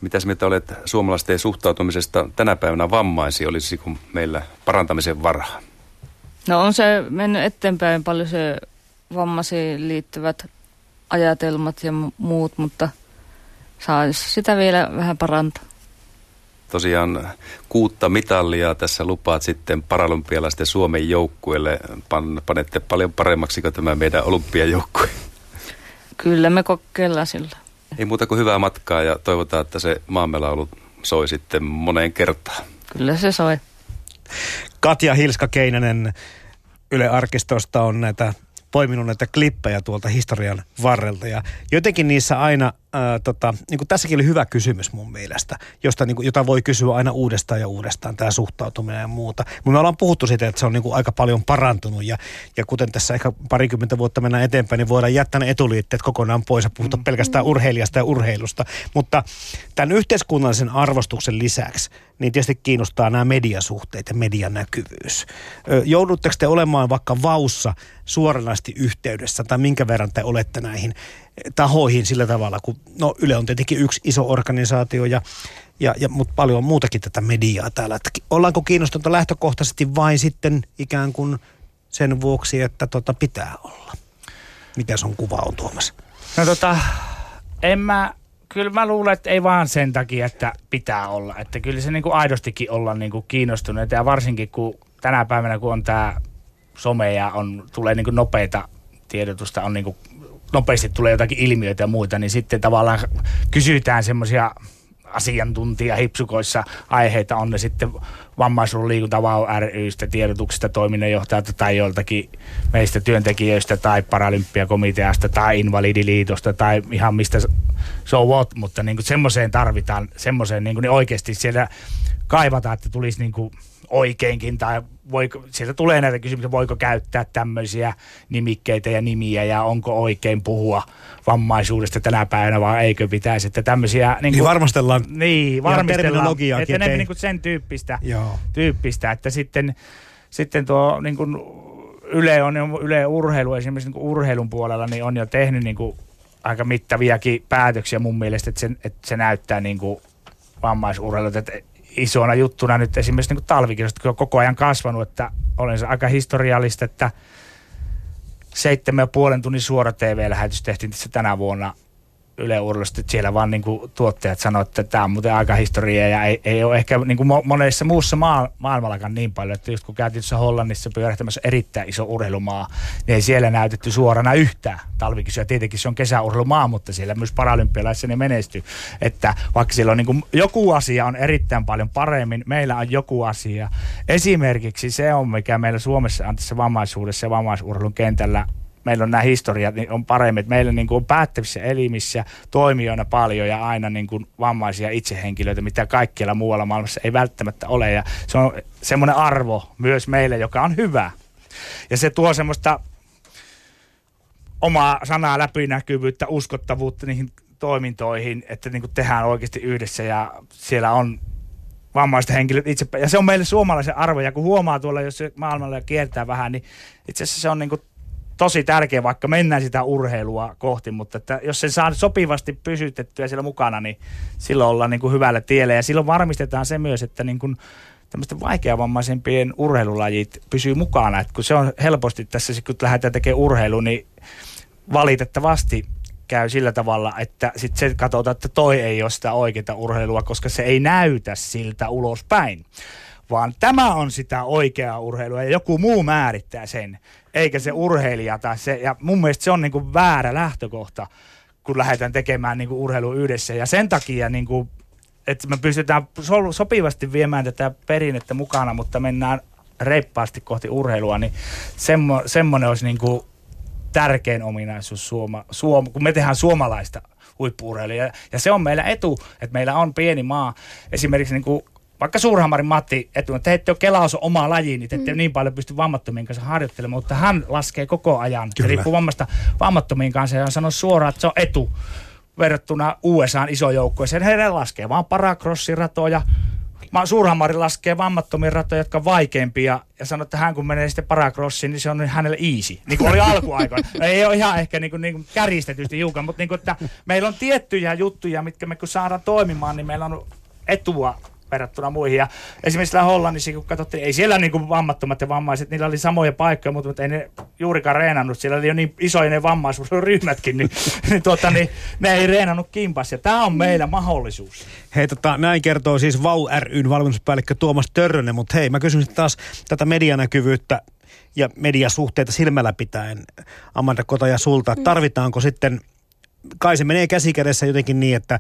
Mitäs mieltä olet suomalaisten suhtautumisesta tänä päivänä vammaisiin? Olisiko meillä parantamisen varaa? No on se mennyt eteenpäin paljon se vammaisiin liittyvät ajatelmat ja muut, mutta saisi sitä vielä vähän parantaa. Tosiaan kuutta mitallia tässä lupaat sitten paralympialaisten Suomen joukkueelle. Pan, panette paljon paremmaksi kuin tämä meidän olympiajoukkue. Kyllä me kokeillaan sillä. Ei muuta kuin hyvää matkaa ja toivotaan, että se maamelaulu soi sitten moneen kertaan. Kyllä se soi. Katja Hilska-Keinänen Yle Arkistosta on näitä poiminut näitä klippejä tuolta historian varrelta ja jotenkin niissä aina, ää, tota, niin kuin tässäkin oli hyvä kysymys mun mielestä, josta, niin kuin, jota voi kysyä aina uudestaan ja uudestaan, tämä suhtautuminen ja muuta. Mutta me ollaan puhuttu siitä, että se on niin kuin aika paljon parantunut ja, ja kuten tässä ehkä parikymmentä vuotta mennään eteenpäin, niin voidaan jättää ne etuliitteet kokonaan pois ja puhuta mm. pelkästään urheilijasta ja urheilusta. Mutta tämän yhteiskunnallisen arvostuksen lisäksi, niin tietysti kiinnostaa nämä mediasuhteet ja median näkyvyys. Joudutteko te olemaan vaikka vaussa suoranaisesti yhteydessä tai minkä verran te olette näihin tahoihin sillä tavalla, kun no Yle on tietenkin yksi iso organisaatio ja, ja, ja mutta paljon on muutakin tätä mediaa täällä. Että ollaanko kiinnostunut lähtökohtaisesti vain sitten ikään kuin sen vuoksi, että tota pitää olla? Mikä sun kuva on Tuomas? No tota, en mä, kyllä mä luulen, että ei vaan sen takia, että pitää olla. Että kyllä se niinku aidostikin olla niinku kiinnostunut ja varsinkin kun tänä päivänä kun on tämä some ja on, tulee niinku nopeita tiedotusta, on niinku nopeasti tulee jotakin ilmiöitä ja muita, niin sitten tavallaan kysytään semmoisia asiantuntija hipsukoissa aiheita, on ne sitten vammaisuuden liikuntavau rystä, tiedotuksista, toiminnanjohtajalta tai joltakin meistä työntekijöistä tai paralympiakomiteasta tai invalidiliitosta tai ihan mistä so what, mutta niin semmoiseen tarvitaan, semmoiseen niin, niin oikeasti siellä kaivataan, että tulisi niin kuin oikeinkin, tai voiko, sieltä tulee näitä kysymyksiä, voiko käyttää tämmöisiä nimikkeitä ja nimiä, ja onko oikein puhua vammaisuudesta tänä päivänä, vai eikö pitäisi, että tämmöisiä... Niin, kuin, niin varmastellaan. Niin, varmistellaan, että enemmän niin kuin sen tyyppistä, Joo. tyyppistä, että sitten, sitten tuo niin kuin Yle on Yle Urheilu esimerkiksi niin urheilun puolella niin on jo tehnyt niin kuin aika mittaviakin päätöksiä mun mielestä, että se, että se näyttää niin kuin vammaisurheilut, että isona juttuna nyt esimerkiksi niin talvikirjasta, on koko ajan kasvanut, että olen se aika historiallista, että seitsemän ja puolen tunnin suora TV-lähetys tehtiin tässä tänä vuonna – Yle Urheilusta, että siellä vaan niin kuin tuottajat sanoivat, että tämä on muuten aika historia ja ei, ei ole ehkä niin kuin monessa muussa maa, maailmallakaan niin paljon, että just kun käytiin tuossa Hollannissa pyörähtämässä erittäin iso urheilumaa, niin ei siellä näytetty suorana yhtään talvikisoja. Tietenkin se on kesäurheilumaa, mutta siellä myös paralympialaisissa ne menestyy. Että vaikka siellä on niin kuin, joku asia on erittäin paljon paremmin, meillä on joku asia. Esimerkiksi se on, mikä meillä Suomessa on tässä vammaisuudessa ja vammaisurheilun kentällä meillä on nämä historiat, niin on paremmin. Että meillä niin kuin on päättävissä elimissä toimijoina paljon ja aina niin kuin vammaisia itsehenkilöitä, mitä kaikkialla muualla maailmassa ei välttämättä ole. Ja se on semmoinen arvo myös meille, joka on hyvä. Ja se tuo semmoista omaa sanaa läpinäkyvyyttä, uskottavuutta niihin toimintoihin, että niin kuin tehdään oikeasti yhdessä ja siellä on vammaiset henkilöt itse. Ja se on meille suomalaisen arvo. Ja kun huomaa tuolla, jos maailmalla kiertää vähän, niin itse asiassa se on niin kuin tosi tärkeä, vaikka mennään sitä urheilua kohti, mutta että jos sen saa sopivasti pysytettyä siellä mukana, niin silloin ollaan niin kuin hyvällä tiellä. Ja silloin varmistetaan se myös, että niin kuin tämmöisten vaikeavammaisempien urheilulajit pysyy mukana. että kun se on helposti tässä, kun lähdetään tekemään urheilu, niin valitettavasti käy sillä tavalla, että sitten se katsotaan, että toi ei ole sitä oikeaa urheilua, koska se ei näytä siltä ulospäin. Vaan tämä on sitä oikeaa urheilua ja joku muu määrittää sen eikä se urheilija tai se, ja mun mielestä se on niin kuin väärä lähtökohta, kun lähdetään tekemään niin kuin urheilu yhdessä. Ja sen takia, niin kuin, että me pystytään so, sopivasti viemään tätä perinnettä mukana, mutta mennään reippaasti kohti urheilua, niin semmo, semmoinen olisi niin kuin tärkein ominaisuus, Suoma, Suoma, kun me tehdään suomalaista huippuurheilijaa. Ja se on meillä etu, että meillä on pieni maa. Esimerkiksi niin kuin vaikka Suurhamarin Matti etu, että ette ole kelaus on oma laji, niin te ette mm. niin paljon pysty vammattomien kanssa harjoittelemaan, mutta hän laskee koko ajan. Kyllä. Riippuu vammasta vammattomien kanssa ja hän sanoo suoraan, että se on etu verrattuna USAn iso joukkueeseen. Heidän laskee vaan paracrossiratoja, Suurhammari laskee vammattomia ratoja, jotka on vaikeampia, ja sanoo, että hän kun menee sitten paracrossiin, niin se on hänelle easy. Niin kuin oli alkuaikoina. Ei ole ihan ehkä niin kuin, niin kuin kärjistetysti hiukan, mutta niin kuin, että meillä on tiettyjä juttuja, mitkä me kun saadaan toimimaan, niin meillä on etua verrattuna muihin. Ja esimerkiksi siellä Hollannissa, kun katsottiin, ei siellä niin kuin vammattomat ja vammaiset, niillä oli samoja paikkoja, mutta, mutta ei ne juurikaan reenannut. Siellä oli jo niin isoja ne vammaisuusryhmätkin, niin, niin, tuota, niin ne ei reenannut kimpas. Ja tämä on meillä mahdollisuus. Hei, tota, näin kertoo siis VAU ryn valmennuspäällikkö Tuomas Törrönen, mutta hei, mä kysyn taas tätä medianäkyvyyttä ja mediasuhteita silmällä pitäen, Amanda Kota ja sulta, mm. tarvitaanko sitten, kai se menee käsikädessä jotenkin niin, että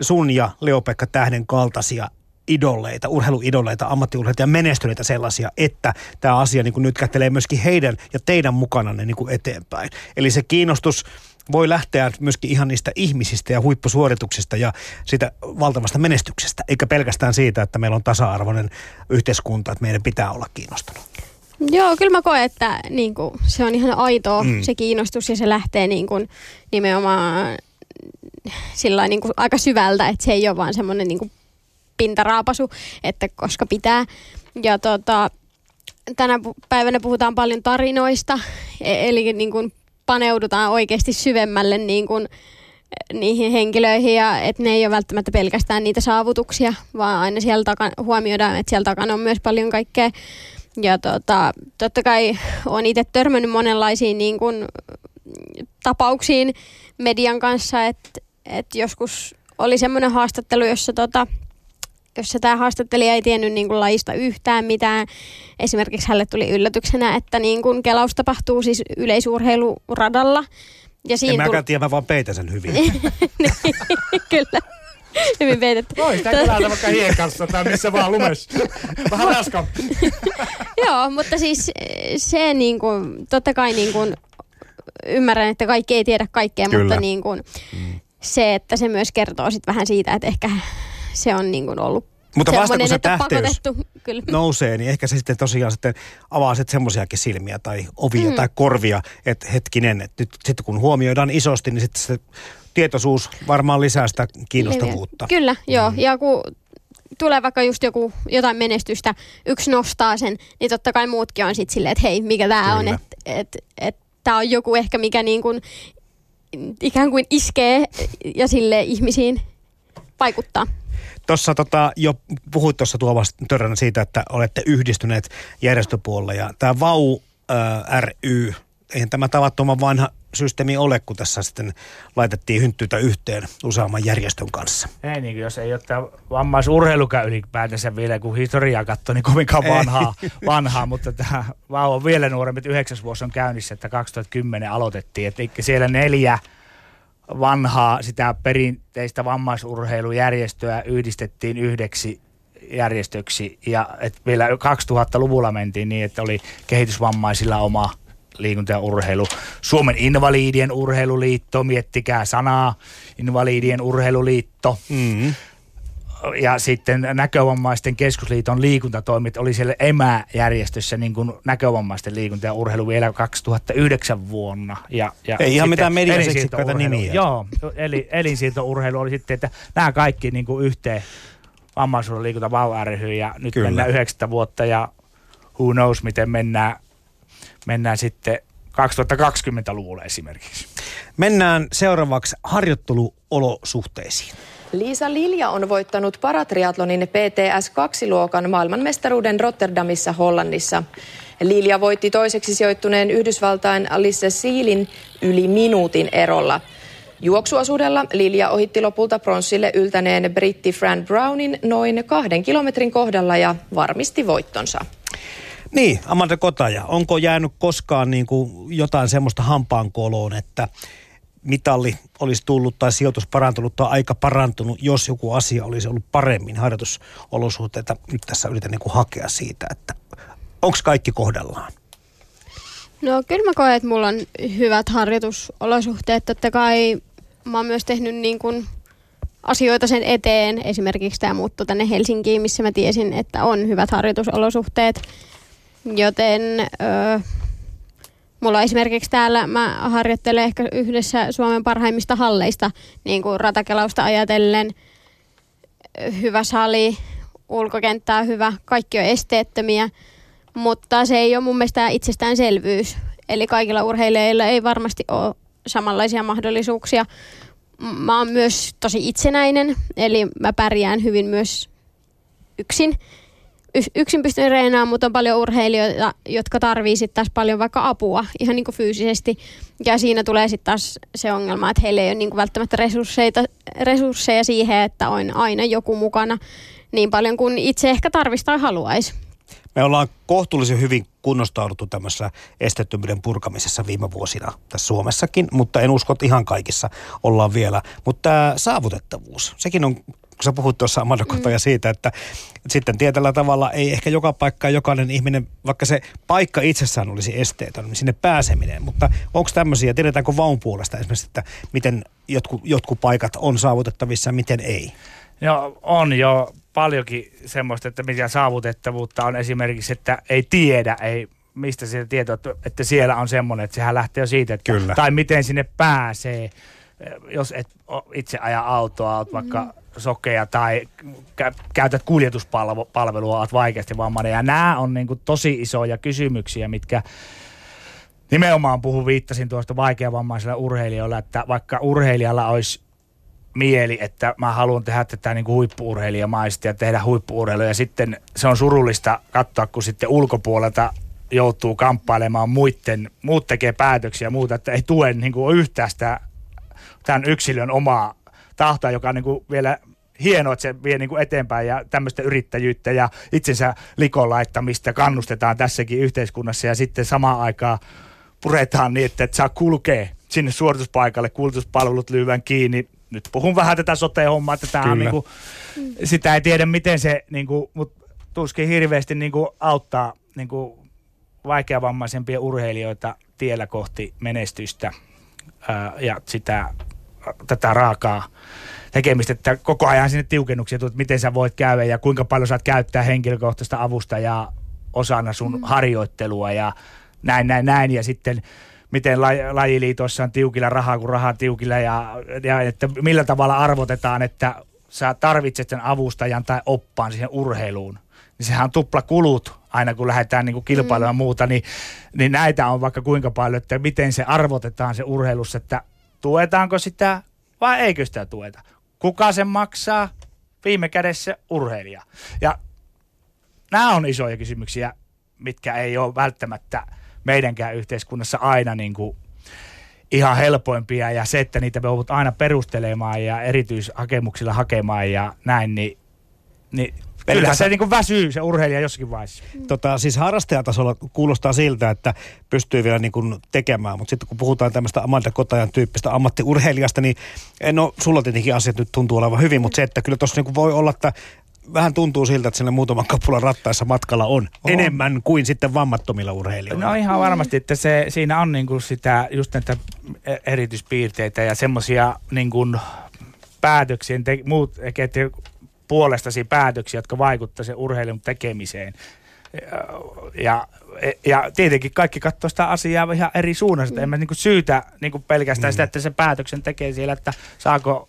sun ja Leopekka Tähden kaltaisia idoleita, urheiluidoleita, ammattiurheilijoita ja menestyneitä sellaisia, että tämä asia niin kuin nyt kättelee myöskin heidän ja teidän mukananne niin kuin eteenpäin. Eli se kiinnostus voi lähteä myöskin ihan niistä ihmisistä ja huippusuorituksista ja siitä valtavasta menestyksestä, eikä pelkästään siitä, että meillä on tasa-arvoinen yhteiskunta, että meidän pitää olla kiinnostunut. Joo, kyllä mä koen, että niin kuin, se on ihan aitoa mm. se kiinnostus ja se lähtee niin kuin, nimenomaan sillä niin kuin, aika syvältä, että se ei ole vaan semmoinen niin kuin, pintaraapasu, että koska pitää. Ja tota, tänä päivänä puhutaan paljon tarinoista, e- eli niin kuin paneudutaan oikeasti syvemmälle niin kuin niihin henkilöihin ja että ne ei ole välttämättä pelkästään niitä saavutuksia, vaan aina siellä takana, huomioidaan, että siellä takana on myös paljon kaikkea. Ja tota, totta kai olen itse törmännyt monenlaisiin niin kuin, tapauksiin median kanssa, että, että joskus oli semmoinen haastattelu, jossa tota, jossa tämä haastattelija ei tiennyt niin kuin lajista yhtään mitään. Esimerkiksi hänelle tuli yllätyksenä, että niin kuin kelaus tapahtuu siis yleisurheiluradalla. Ja siinä en mäkään tiedä, mä vaan peitän sen hyvin. Niin, kyllä. Hyvin peitetty. Voi sitä kelata vaikka hiekassa tai missä vaan lumessa. Vähän raskaan. Joo, mutta siis se niin kuin, totta kai niin kuin, ymmärrän, että kaikki ei tiedä kaikkea, Kyllä. mutta niin kuin, mm. se, että se myös kertoo sit vähän siitä, että ehkä se on niin kuin ollut mutta vasta kun se tähteys kyllä. nousee, niin ehkä se sitten tosiaan sitten avaa sitten semmoisiakin silmiä tai ovia mm. tai korvia, että hetkinen, että nyt sitten kun huomioidaan isosti, niin sitten se tietoisuus varmaan lisää sitä kiinnostavuutta. Kyllä, joo. Mm. Ja kun tulee vaikka just joku jotain menestystä, yksi nostaa sen, niin totta kai muutkin on sitten silleen, että hei, mikä tämä on, että et, et, tämä on joku ehkä, mikä niin kuin ikään kuin iskee ja sille ihmisiin vaikuttaa. Tuossa tota, jo puhuit tuossa Tuomas Törränä siitä, että olette yhdistyneet järjestöpuolella ja tämä VAU äh, ry, eihän tämä tavattoman vanha systeemi ole, kun tässä sitten laitettiin hynttyitä yhteen useamman järjestön kanssa. Ei niin, jos ei ole tämä vammaisurheilukään ylipäätänsä vielä, kun historiaa katsoo, niin kovinkaan vanhaa, vanhaa mutta tämä VAU on vielä nuorempi, yhdeksäs vuosi on käynnissä, että 2010 aloitettiin, että siellä neljä vanhaa sitä perinteistä vammaisurheilujärjestöä yhdistettiin yhdeksi järjestöksi ja et vielä 2000-luvulla mentiin niin, että oli kehitysvammaisilla oma liikunta ja urheilu. Suomen invalidien urheiluliitto, miettikää sanaa, invalidien urheiluliitto. Mm-hmm ja sitten näkövammaisten keskusliiton liikuntatoimit oli siellä EMÄ-järjestössä niin kuin näkövammaisten liikunta ja urheilu vielä 2009 vuonna. Ja, ja Ei ihan mitään mediaseksikkaita nimiä. Joo, eli elinsiirtourheilu oli sitten, että nämä kaikki niin kuin yhteen vammaisuuden liikunta VAU ry, ja nyt Kyllä. mennään yhdeksättä vuotta ja who knows miten mennään, mennään sitten 2020-luvulle esimerkiksi. Mennään seuraavaksi harjoitteluolosuhteisiin. Liisa Lilja on voittanut paratriatlonin PTS-2-luokan maailmanmestaruuden Rotterdamissa Hollannissa. Lilja voitti toiseksi sijoittuneen Yhdysvaltain Alice Sealin yli minuutin erolla. Juoksuosuudella Lilja ohitti lopulta pronssille yltäneen britti Fran Brownin noin kahden kilometrin kohdalla ja varmisti voittonsa. Niin, Amanda Kotaja, onko jäänyt koskaan niin kuin jotain semmoista hampaankoloon, että mitalli olisi tullut tai sijoitus parantunut tai aika parantunut, jos joku asia olisi ollut paremmin harjoitusolosuhteita. Nyt tässä yritän niin kuin hakea siitä, että onko kaikki kohdallaan? No kyllä mä koen, että mulla on hyvät harjoitusolosuhteet. Totta kai mä oon myös tehnyt niin kuin asioita sen eteen. Esimerkiksi tämä muutto tänne Helsinkiin, missä mä tiesin, että on hyvät harjoitusolosuhteet. Joten ö, mulla esimerkiksi täällä mä harjoittelen ehkä yhdessä Suomen parhaimmista halleista, niin kuin ratakelausta ajatellen. Hyvä sali, ulkokenttää hyvä, kaikki on esteettömiä, mutta se ei ole mun mielestä itsestäänselvyys. Eli kaikilla urheilijoilla ei varmasti ole samanlaisia mahdollisuuksia. Mä oon myös tosi itsenäinen, eli mä pärjään hyvin myös yksin. Yksin pystyn reenaamaan, mutta on paljon urheilijoita, jotka tarvii sitten taas paljon vaikka apua ihan niin kuin fyysisesti. Ja siinä tulee sitten taas se ongelma, että heillä ei ole niin kuin välttämättä resursseja, resursseja siihen, että on aina joku mukana niin paljon kuin itse ehkä tarvisi tai haluaisi. Me ollaan kohtuullisen hyvin kunnostauduttu tämmöisessä estettömyyden purkamisessa viime vuosina tässä Suomessakin, mutta en usko, että ihan kaikissa ollaan vielä. Mutta tämä saavutettavuus, sekin on kun sä puhut tuossa Amanda mm. siitä, että, että sitten tietyllä tavalla ei ehkä joka paikka jokainen ihminen, vaikka se paikka itsessään olisi esteetön, niin sinne pääseminen. Mutta onko tämmöisiä, tiedetäänkö vaun puolesta esimerkiksi, että miten jotkut, jotkut paikat on saavutettavissa ja miten ei? Joo, on jo paljonkin semmoista, että mitä saavutettavuutta on esimerkiksi, että ei tiedä, ei mistä se tieto, että siellä on semmoinen, että sehän lähtee jo siitä, että, Kyllä. tai miten sinne pääsee, jos et itse aja autoa, olet vaikka mm. Sokea tai käytät kuljetuspalvelua, olet vaikeasti vammainen. Ja nämä on niin kuin tosi isoja kysymyksiä, mitkä nimenomaan puhun, viittasin tuosta vaikeavammaisilla urheilijoilla, että vaikka urheilijalla olisi mieli, että mä haluan tehdä tätä niin huippuurheilijamaisesti ja tehdä huippuurheilua. Ja sitten se on surullista katsoa, kun sitten ulkopuolelta joutuu kamppailemaan muiden, muut tekee päätöksiä ja muuta, että ei tue niin kuin yhtään sitä, tämän yksilön omaa tahtoa, joka on niin kuin vielä hienoa, että se vie niin kuin eteenpäin ja tämmöistä yrittäjyyttä ja itsensä likon laittamista kannustetaan tässäkin yhteiskunnassa ja sitten samaan aikaan puretaan niin, että et saa kulkea sinne suorituspaikalle, kuljetuspalvelut lyövän kiinni, nyt puhun vähän tätä sote-hommaa, että tämä on niinku, sitä ei tiedä miten se, niinku, mutta tuskin hirveästi niinku auttaa niinku vaikeavammaisempia urheilijoita tiellä kohti menestystä ää, ja sitä, tätä raakaa tekemistä, että koko ajan sinne tiukennuksia, että miten sä voit käydä ja kuinka paljon saat käyttää henkilökohtaista avusta ja osana sun mm. harjoittelua ja näin, näin, näin. Ja sitten miten laj, lajiliitossa on tiukilla rahaa kuin rahaa tiukilla ja, ja että millä tavalla arvotetaan, että sä tarvitset sen avustajan tai oppaan siihen urheiluun. Niin sehän on tupla kulut aina kun lähdetään niin kilpailemaan mm. muuta, niin, niin näitä on vaikka kuinka paljon, että miten se arvotetaan se urheilussa, että tuetaanko sitä vai eikö sitä tueta. Kuka sen maksaa? Viime kädessä urheilija. Ja nämä on isoja kysymyksiä, mitkä ei ole välttämättä – meidänkään yhteiskunnassa aina niin kuin ihan helpoimpia ja se, että niitä voit aina perustelemaan ja erityishakemuksilla hakemaan ja näin, niin, niin Kyllä se niin kuin väsyy se urheilija jossakin vaiheessa. Tota, siis harrastajatasolla kuulostaa siltä, että pystyy vielä niin kuin tekemään, mutta sitten kun puhutaan tämmöistä Amanda Kotajan tyyppistä ammattiurheilijasta, niin eh, no sulla tietenkin asiat nyt tuntuu olevan hyvin, mutta se, että kyllä tuossa niin voi olla, että vähän tuntuu siltä, että sinne muutaman kapulan rattaissa matkalla on, on. enemmän kuin sitten vammattomilla urheilijoilla. No ihan varmasti, että se, siinä on niin kuin sitä, just näitä erityispiirteitä ja semmoisia niin kuin päätöksiä, te, muut että puolestasi päätöksiä, jotka vaikuttavat sen urheilun tekemiseen. Ja, ja tietenkin kaikki katsoo sitä asiaa ihan eri suunnasta. Mm. En mä niin kuin syytä niin kuin pelkästään mm. sitä, että se päätöksen tekee siellä, että saako,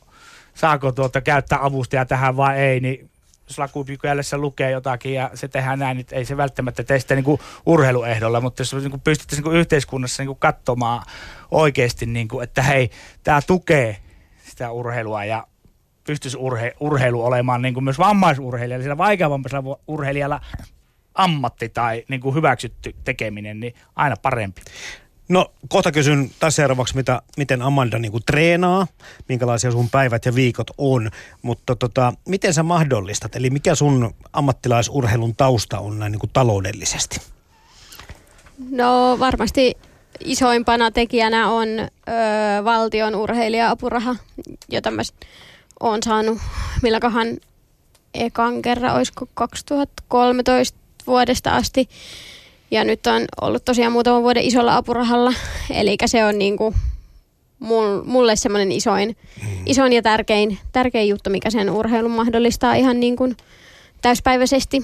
saako tuota käyttää avustajaa tähän vai ei, niin jos lakupykälässä lukee jotakin ja se tehdään näin, niin ei se välttämättä tee sitä niin kuin urheiluehdolla, mutta jos niin kuin pystyttäisiin niin kuin yhteiskunnassa niin kuin katsomaan oikeasti, niin kuin, että hei, tämä tukee sitä urheilua ja pystyisi urhe, urheilu olemaan niin kuin myös vammaisurheilijalla, sillä vaikeavammaisella urheilijalla ammatti tai niin kuin hyväksytty tekeminen, niin aina parempi. No kohta kysyn tässä seuraavaksi, mitä, miten Amanda niin kuin treenaa, minkälaisia sun päivät ja viikot on, mutta tota, miten sä mahdollistat, eli mikä sun ammattilaisurheilun tausta on näin niin kuin taloudellisesti? No varmasti isoimpana tekijänä on ö, valtion urheilija-apuraha, jota mä oon saanut milläköhän ekan kerran, olisiko 2013 vuodesta asti. Ja nyt on ollut tosiaan muutaman vuoden isolla apurahalla, eli se on niinku mul, mulle semmoinen isoin, isoin ja tärkein, tärkein juttu, mikä sen urheilun mahdollistaa ihan niin kuin täyspäiväisesti.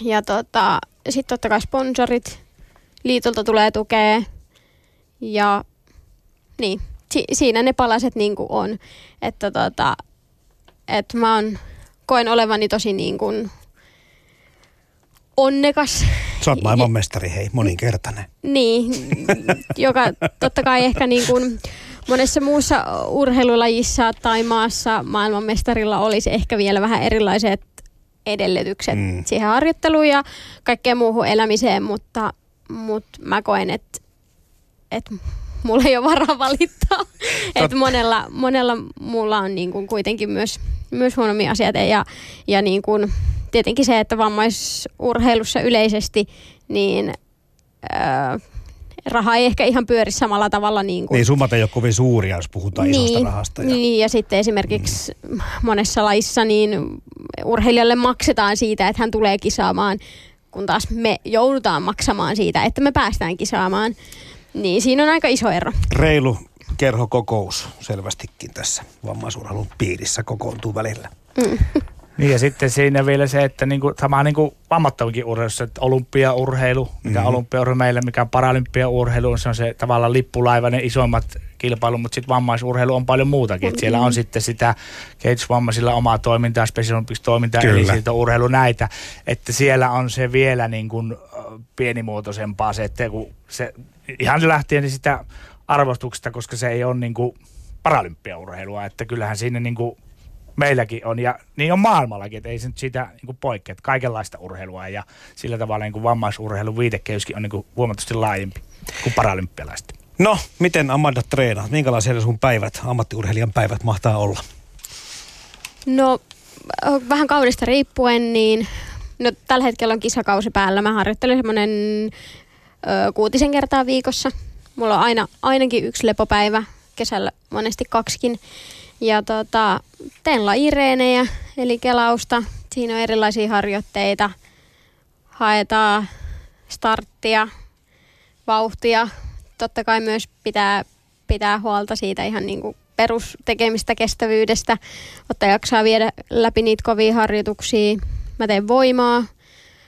Ja tota, sitten totta kai sponsorit, liitolta tulee tukea ja niin, si- siinä ne palaset niin kuin on. Että tota, et mä oon, koen olevani tosi niin kuin onnekas. Sä oot maailmanmestari, hei, moninkertainen. Niin, joka totta kai ehkä niin kuin monessa muussa urheilulajissa tai maassa maailmanmestarilla olisi ehkä vielä vähän erilaiset edellytykset mm. siihen harjoitteluun ja kaikkeen muuhun elämiseen, mutta, mutta mä koen, että, että mulla ei ole varaa valittaa. että monella, monella mulla on niin kuin kuitenkin myös, myös huonomia asioita ja, ja niin kuin, tietenkin se, että vammaisurheilussa yleisesti, niin öö, raha ei ehkä ihan pyöri samalla tavalla. Niin, kuin, Niin summat ei ole kovin suuria, jos puhutaan niin, isosta rahasta. Ja... Niin, ja sitten esimerkiksi mm. monessa lajissa niin urheilijalle maksetaan siitä, että hän tulee kisaamaan, kun taas me joudutaan maksamaan siitä, että me päästään kisaamaan. Niin siinä on aika iso ero. Reilu kerhokokous selvästikin tässä vammaisurheilun piirissä kokoontuu välillä. Mm. Niin ja sitten siinä vielä se, että niinku, sama niin kuin vammattavinkin urheilussa, että olympiaurheilu, mikä Mhm. mm-hmm. olympiaurheilu meille, mikä on paralympiaurheilu, se on se tavallaan lippulaiva, ne kilpailut, mutta sitten vammaisurheilu on paljon muutakin. Mm-hmm. Siellä on sitten sitä kehitysvammaisilla omaa toimintaa, Special Olympics toimintaa, eli siitä urheilu näitä, että siellä on se vielä niin kuin pienimuotoisempaa se, että kun se ihan lähtien sitä arvostuksesta, koska se ei ole niin kuin paralympiaurheilua, että kyllähän siinä niin kuin meilläkin on, ja niin on maailmallakin, että ei se nyt siitä niin poikkea, että kaikenlaista urheilua, ja sillä tavalla niin kuin vammaisurheilun viitekehyskin on niin kuin huomattavasti laajempi kuin paralympialaista. No, miten Amanda treenaat? Minkälaisia sun päivät, ammattiurheilijan päivät mahtaa olla? No vähän kaudesta riippuen, niin no, tällä hetkellä on kisakausi päällä. Mä harjoittelen semmoinen kuutisen kertaa viikossa. Mulla on aina, ainakin yksi lepopäivä, kesällä monesti kaksikin. Ja tota, teen lajireenejä, eli kelausta. Siinä on erilaisia harjoitteita. Haetaan starttia, vauhtia. Totta kai myös pitää, pitää huolta siitä ihan niin kuin perustekemistä kestävyydestä, ottaa jaksaa viedä läpi niitä kovia harjoituksia. Mä teen voimaa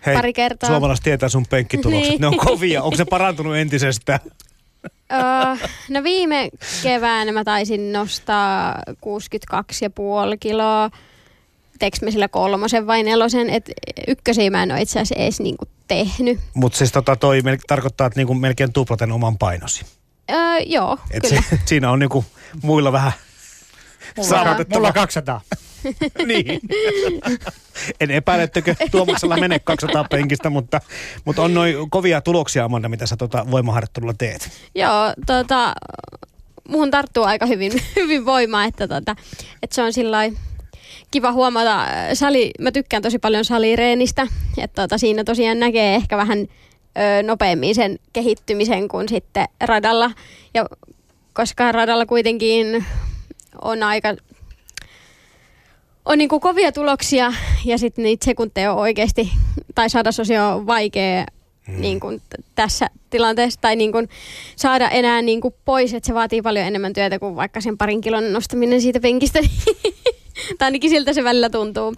Hei, pari kertaa. suomalaiset tietää sun penkkitulokset. Niin. Ne on kovia. Onko se parantunut entisestään? Öö, no viime keväänä mä taisin nostaa 62,5 kiloa. Teekö mä sillä kolmosen vai nelosen? Et ykkösiä mä en ole itse asiassa edes niinku tehnyt. Mutta siis tota toi mel- tarkoittaa, että niinku melkein tuplaten oman painosi. Öö, joo, Et kyllä. se, siinä on niinku muilla vähän saavutettava. Mulla 200. niin. en epäile, etteikö Tuomaksella mene 200 penkistä, mutta, mutta on noin kovia tuloksia, Amanda, mitä sä tota voimaharjoittelulla teet. Joo, tota, muhun tarttuu aika hyvin, hyvin voimaa, että, tota, että se on sillä kiva huomata. äh, Sali, mä tykkään tosi paljon salireenistä, että tota, siinä tosiaan näkee ehkä vähän ö, nopeammin sen kehittymisen kuin sitten radalla. Ja koska radalla kuitenkin on aika on niin kovia tuloksia ja sitten niitä sekunteja on oikeasti, tai sadasosia on vaikea mm. niin kuin t- tässä tilanteessa, tai niin kuin saada enää niin kuin pois, että se vaatii paljon enemmän työtä kuin vaikka sen parin kilon nostaminen siitä penkistä. tai ainakin siltä se välillä tuntuu.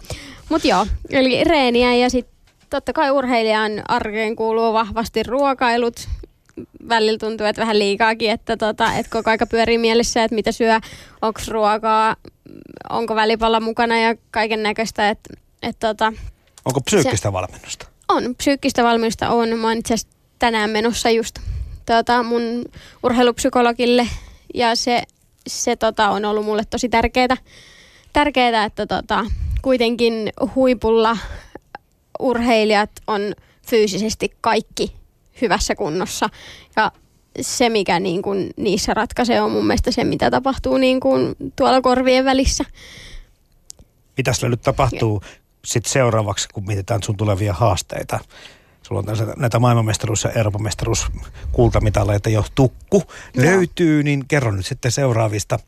Mutta joo, eli reeniä ja sitten totta kai urheilijan arkeen kuuluu vahvasti ruokailut. Välillä tuntuu, että vähän liikaakin, että, tota, että koko aika pyörii mielessä, että mitä syö, onko ruokaa, onko välipala mukana ja kaiken näköistä. Että, että, tota, Onko psyykkistä valmennusta? on, psyykkistä valmennusta on. Mä oon itse tänään menossa just tota, mun urheilupsykologille ja se, se tota, on ollut mulle tosi tärkeää, tärkeää että tota, kuitenkin huipulla urheilijat on fyysisesti kaikki hyvässä kunnossa ja se, mikä niin kun niissä ratkaisee, on mun mielestä se, mitä tapahtuu niin kun tuolla korvien välissä. Mitäs nyt tapahtuu sit seuraavaksi, kun mietitään sun tulevia haasteita? Sulla on näitä maailmanmestaruus- ja Euroopan mestaruus kultamitaleita jo tukku löytyy, niin kerro nyt sitten seuraavista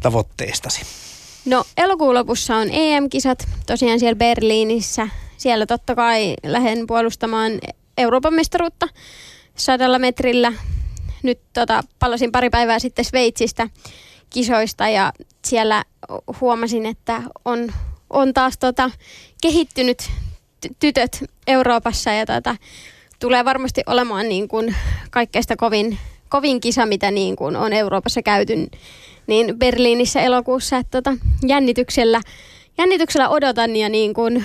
tavoitteistasi. No elokuun lopussa on EM-kisat tosiaan siellä Berliinissä. Siellä totta kai lähden puolustamaan Euroopan mestaruutta sadalla metrillä. nyt tota, palasin pari päivää sitten Sveitsistä kisoista ja siellä huomasin, että on, on taas tota, kehittynyt ty- tytöt Euroopassa ja tota, tulee varmasti olemaan niin kuin kaikkeista kovin, kovin kisa, mitä niin kuin on Euroopassa käyty niin Berliinissä elokuussa. Että tota, jännityksellä, jännityksellä odotan ja niin kuin,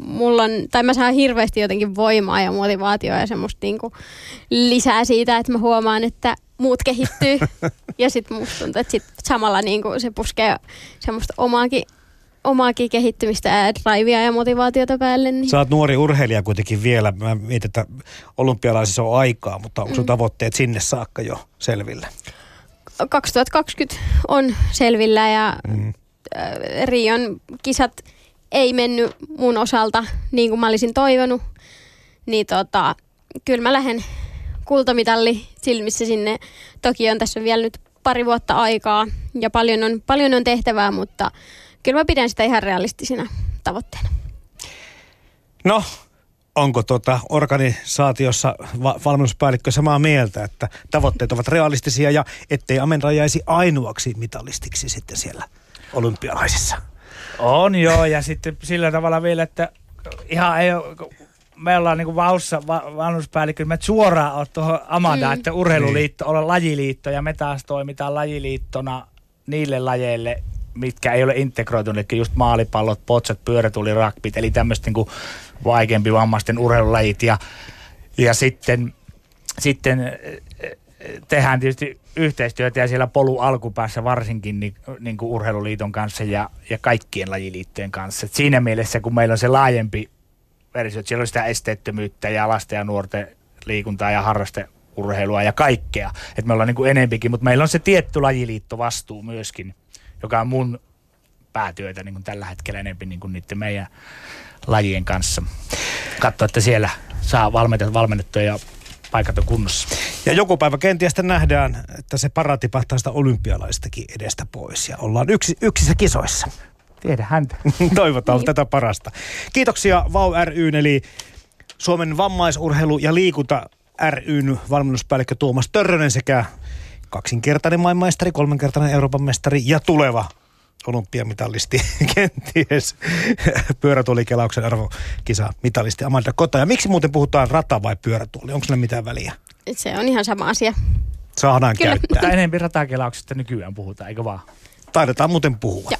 mulla on, tai mä saan hirveästi jotenkin voimaa ja motivaatioa ja semmoista niin kuin lisää siitä, että mä huomaan, että muut kehittyy. ja sitten musta tuntuu, että sit samalla niin kuin se puskee semmoista omaakin omaakin kehittymistä ja drivea ja motivaatiota päälle. Niin. Sä oot nuori urheilija kuitenkin vielä. Mä mietin, että olympialaisissa on aikaa, mutta onko sun mm. tavoitteet sinne saakka jo selvillä? 2020 on selvillä ja mm. Rion kisat ei mennyt mun osalta niin kuin mä olisin toivonut. Niin tota, kyllä mä lähden kultamitalli silmissä sinne. Toki on tässä vielä nyt pari vuotta aikaa ja paljon on, paljon on tehtävää, mutta kyllä mä pidän sitä ihan realistisena tavoitteena. No, onko tuota organisaatiossa va- valmennuspäällikkö samaa mieltä, että tavoitteet ovat realistisia ja ettei Amenra jäisi ainoaksi mitallistiksi sitten siellä olympialaisissa? On joo, ja sitten sillä tavalla vielä, että ihan ei ole, me ollaan niin vaussa va, valmennuspäällikkö, me suoraan ole tuohon Amanda, mm. että urheiluliitto, niin. olla lajiliitto ja me taas toimitaan lajiliittona niille lajeille, mitkä ei ole integroituneet, eli just maalipallot, potsat, pyörätuli, rakpit, eli tämmöistä niin vaikeampi vammaisten urheilulajit. Ja, ja sitten, sitten tehdään tietysti yhteistyötä ja siellä polu alkupäässä varsinkin niin, niin kuin urheiluliiton kanssa ja, ja kaikkien lajiliittojen kanssa. Et siinä mielessä, kun meillä on se laajempi versio, että siellä on sitä esteettömyyttä ja lasten ja nuorten liikuntaa ja harrasteurheilua ja kaikkea. Että me ollaan niin kuin enempikin, mutta meillä on se tietty lajiliitto vastuu myöskin, joka on mun päätyötä niin kuin tällä hetkellä enemmän niin kuin niiden meidän lajien kanssa. Katsoa, että siellä saa valmennettua, valmennettua ja paikat on kunnossa. Ja joku päivä kenties nähdään, että se para tipahtaa sitä olympialaistakin edestä pois ja ollaan yksi, yksissä kisoissa. Tiedä häntä. Toivotaan tätä parasta. Kiitoksia VAU ryn eli Suomen vammaisurheilu ja liikunta ryn valmennuspäällikkö Tuomas Törrönen sekä kaksinkertainen maailmanmestari, kolmenkertainen Euroopan mestari ja tuleva olympiamitallisti, kenties pyörätuolikelauksen arvokisa mitalisti Amanda Kota. Ja miksi muuten puhutaan rata vai pyörätuoli? Onko sillä mitään väliä? Se on ihan sama asia. Saadaan Kyllä. käyttää. Enemmän ratakelauksesta nykyään puhutaan, eikö vaan? Taidetaan muuten puhua. Ja.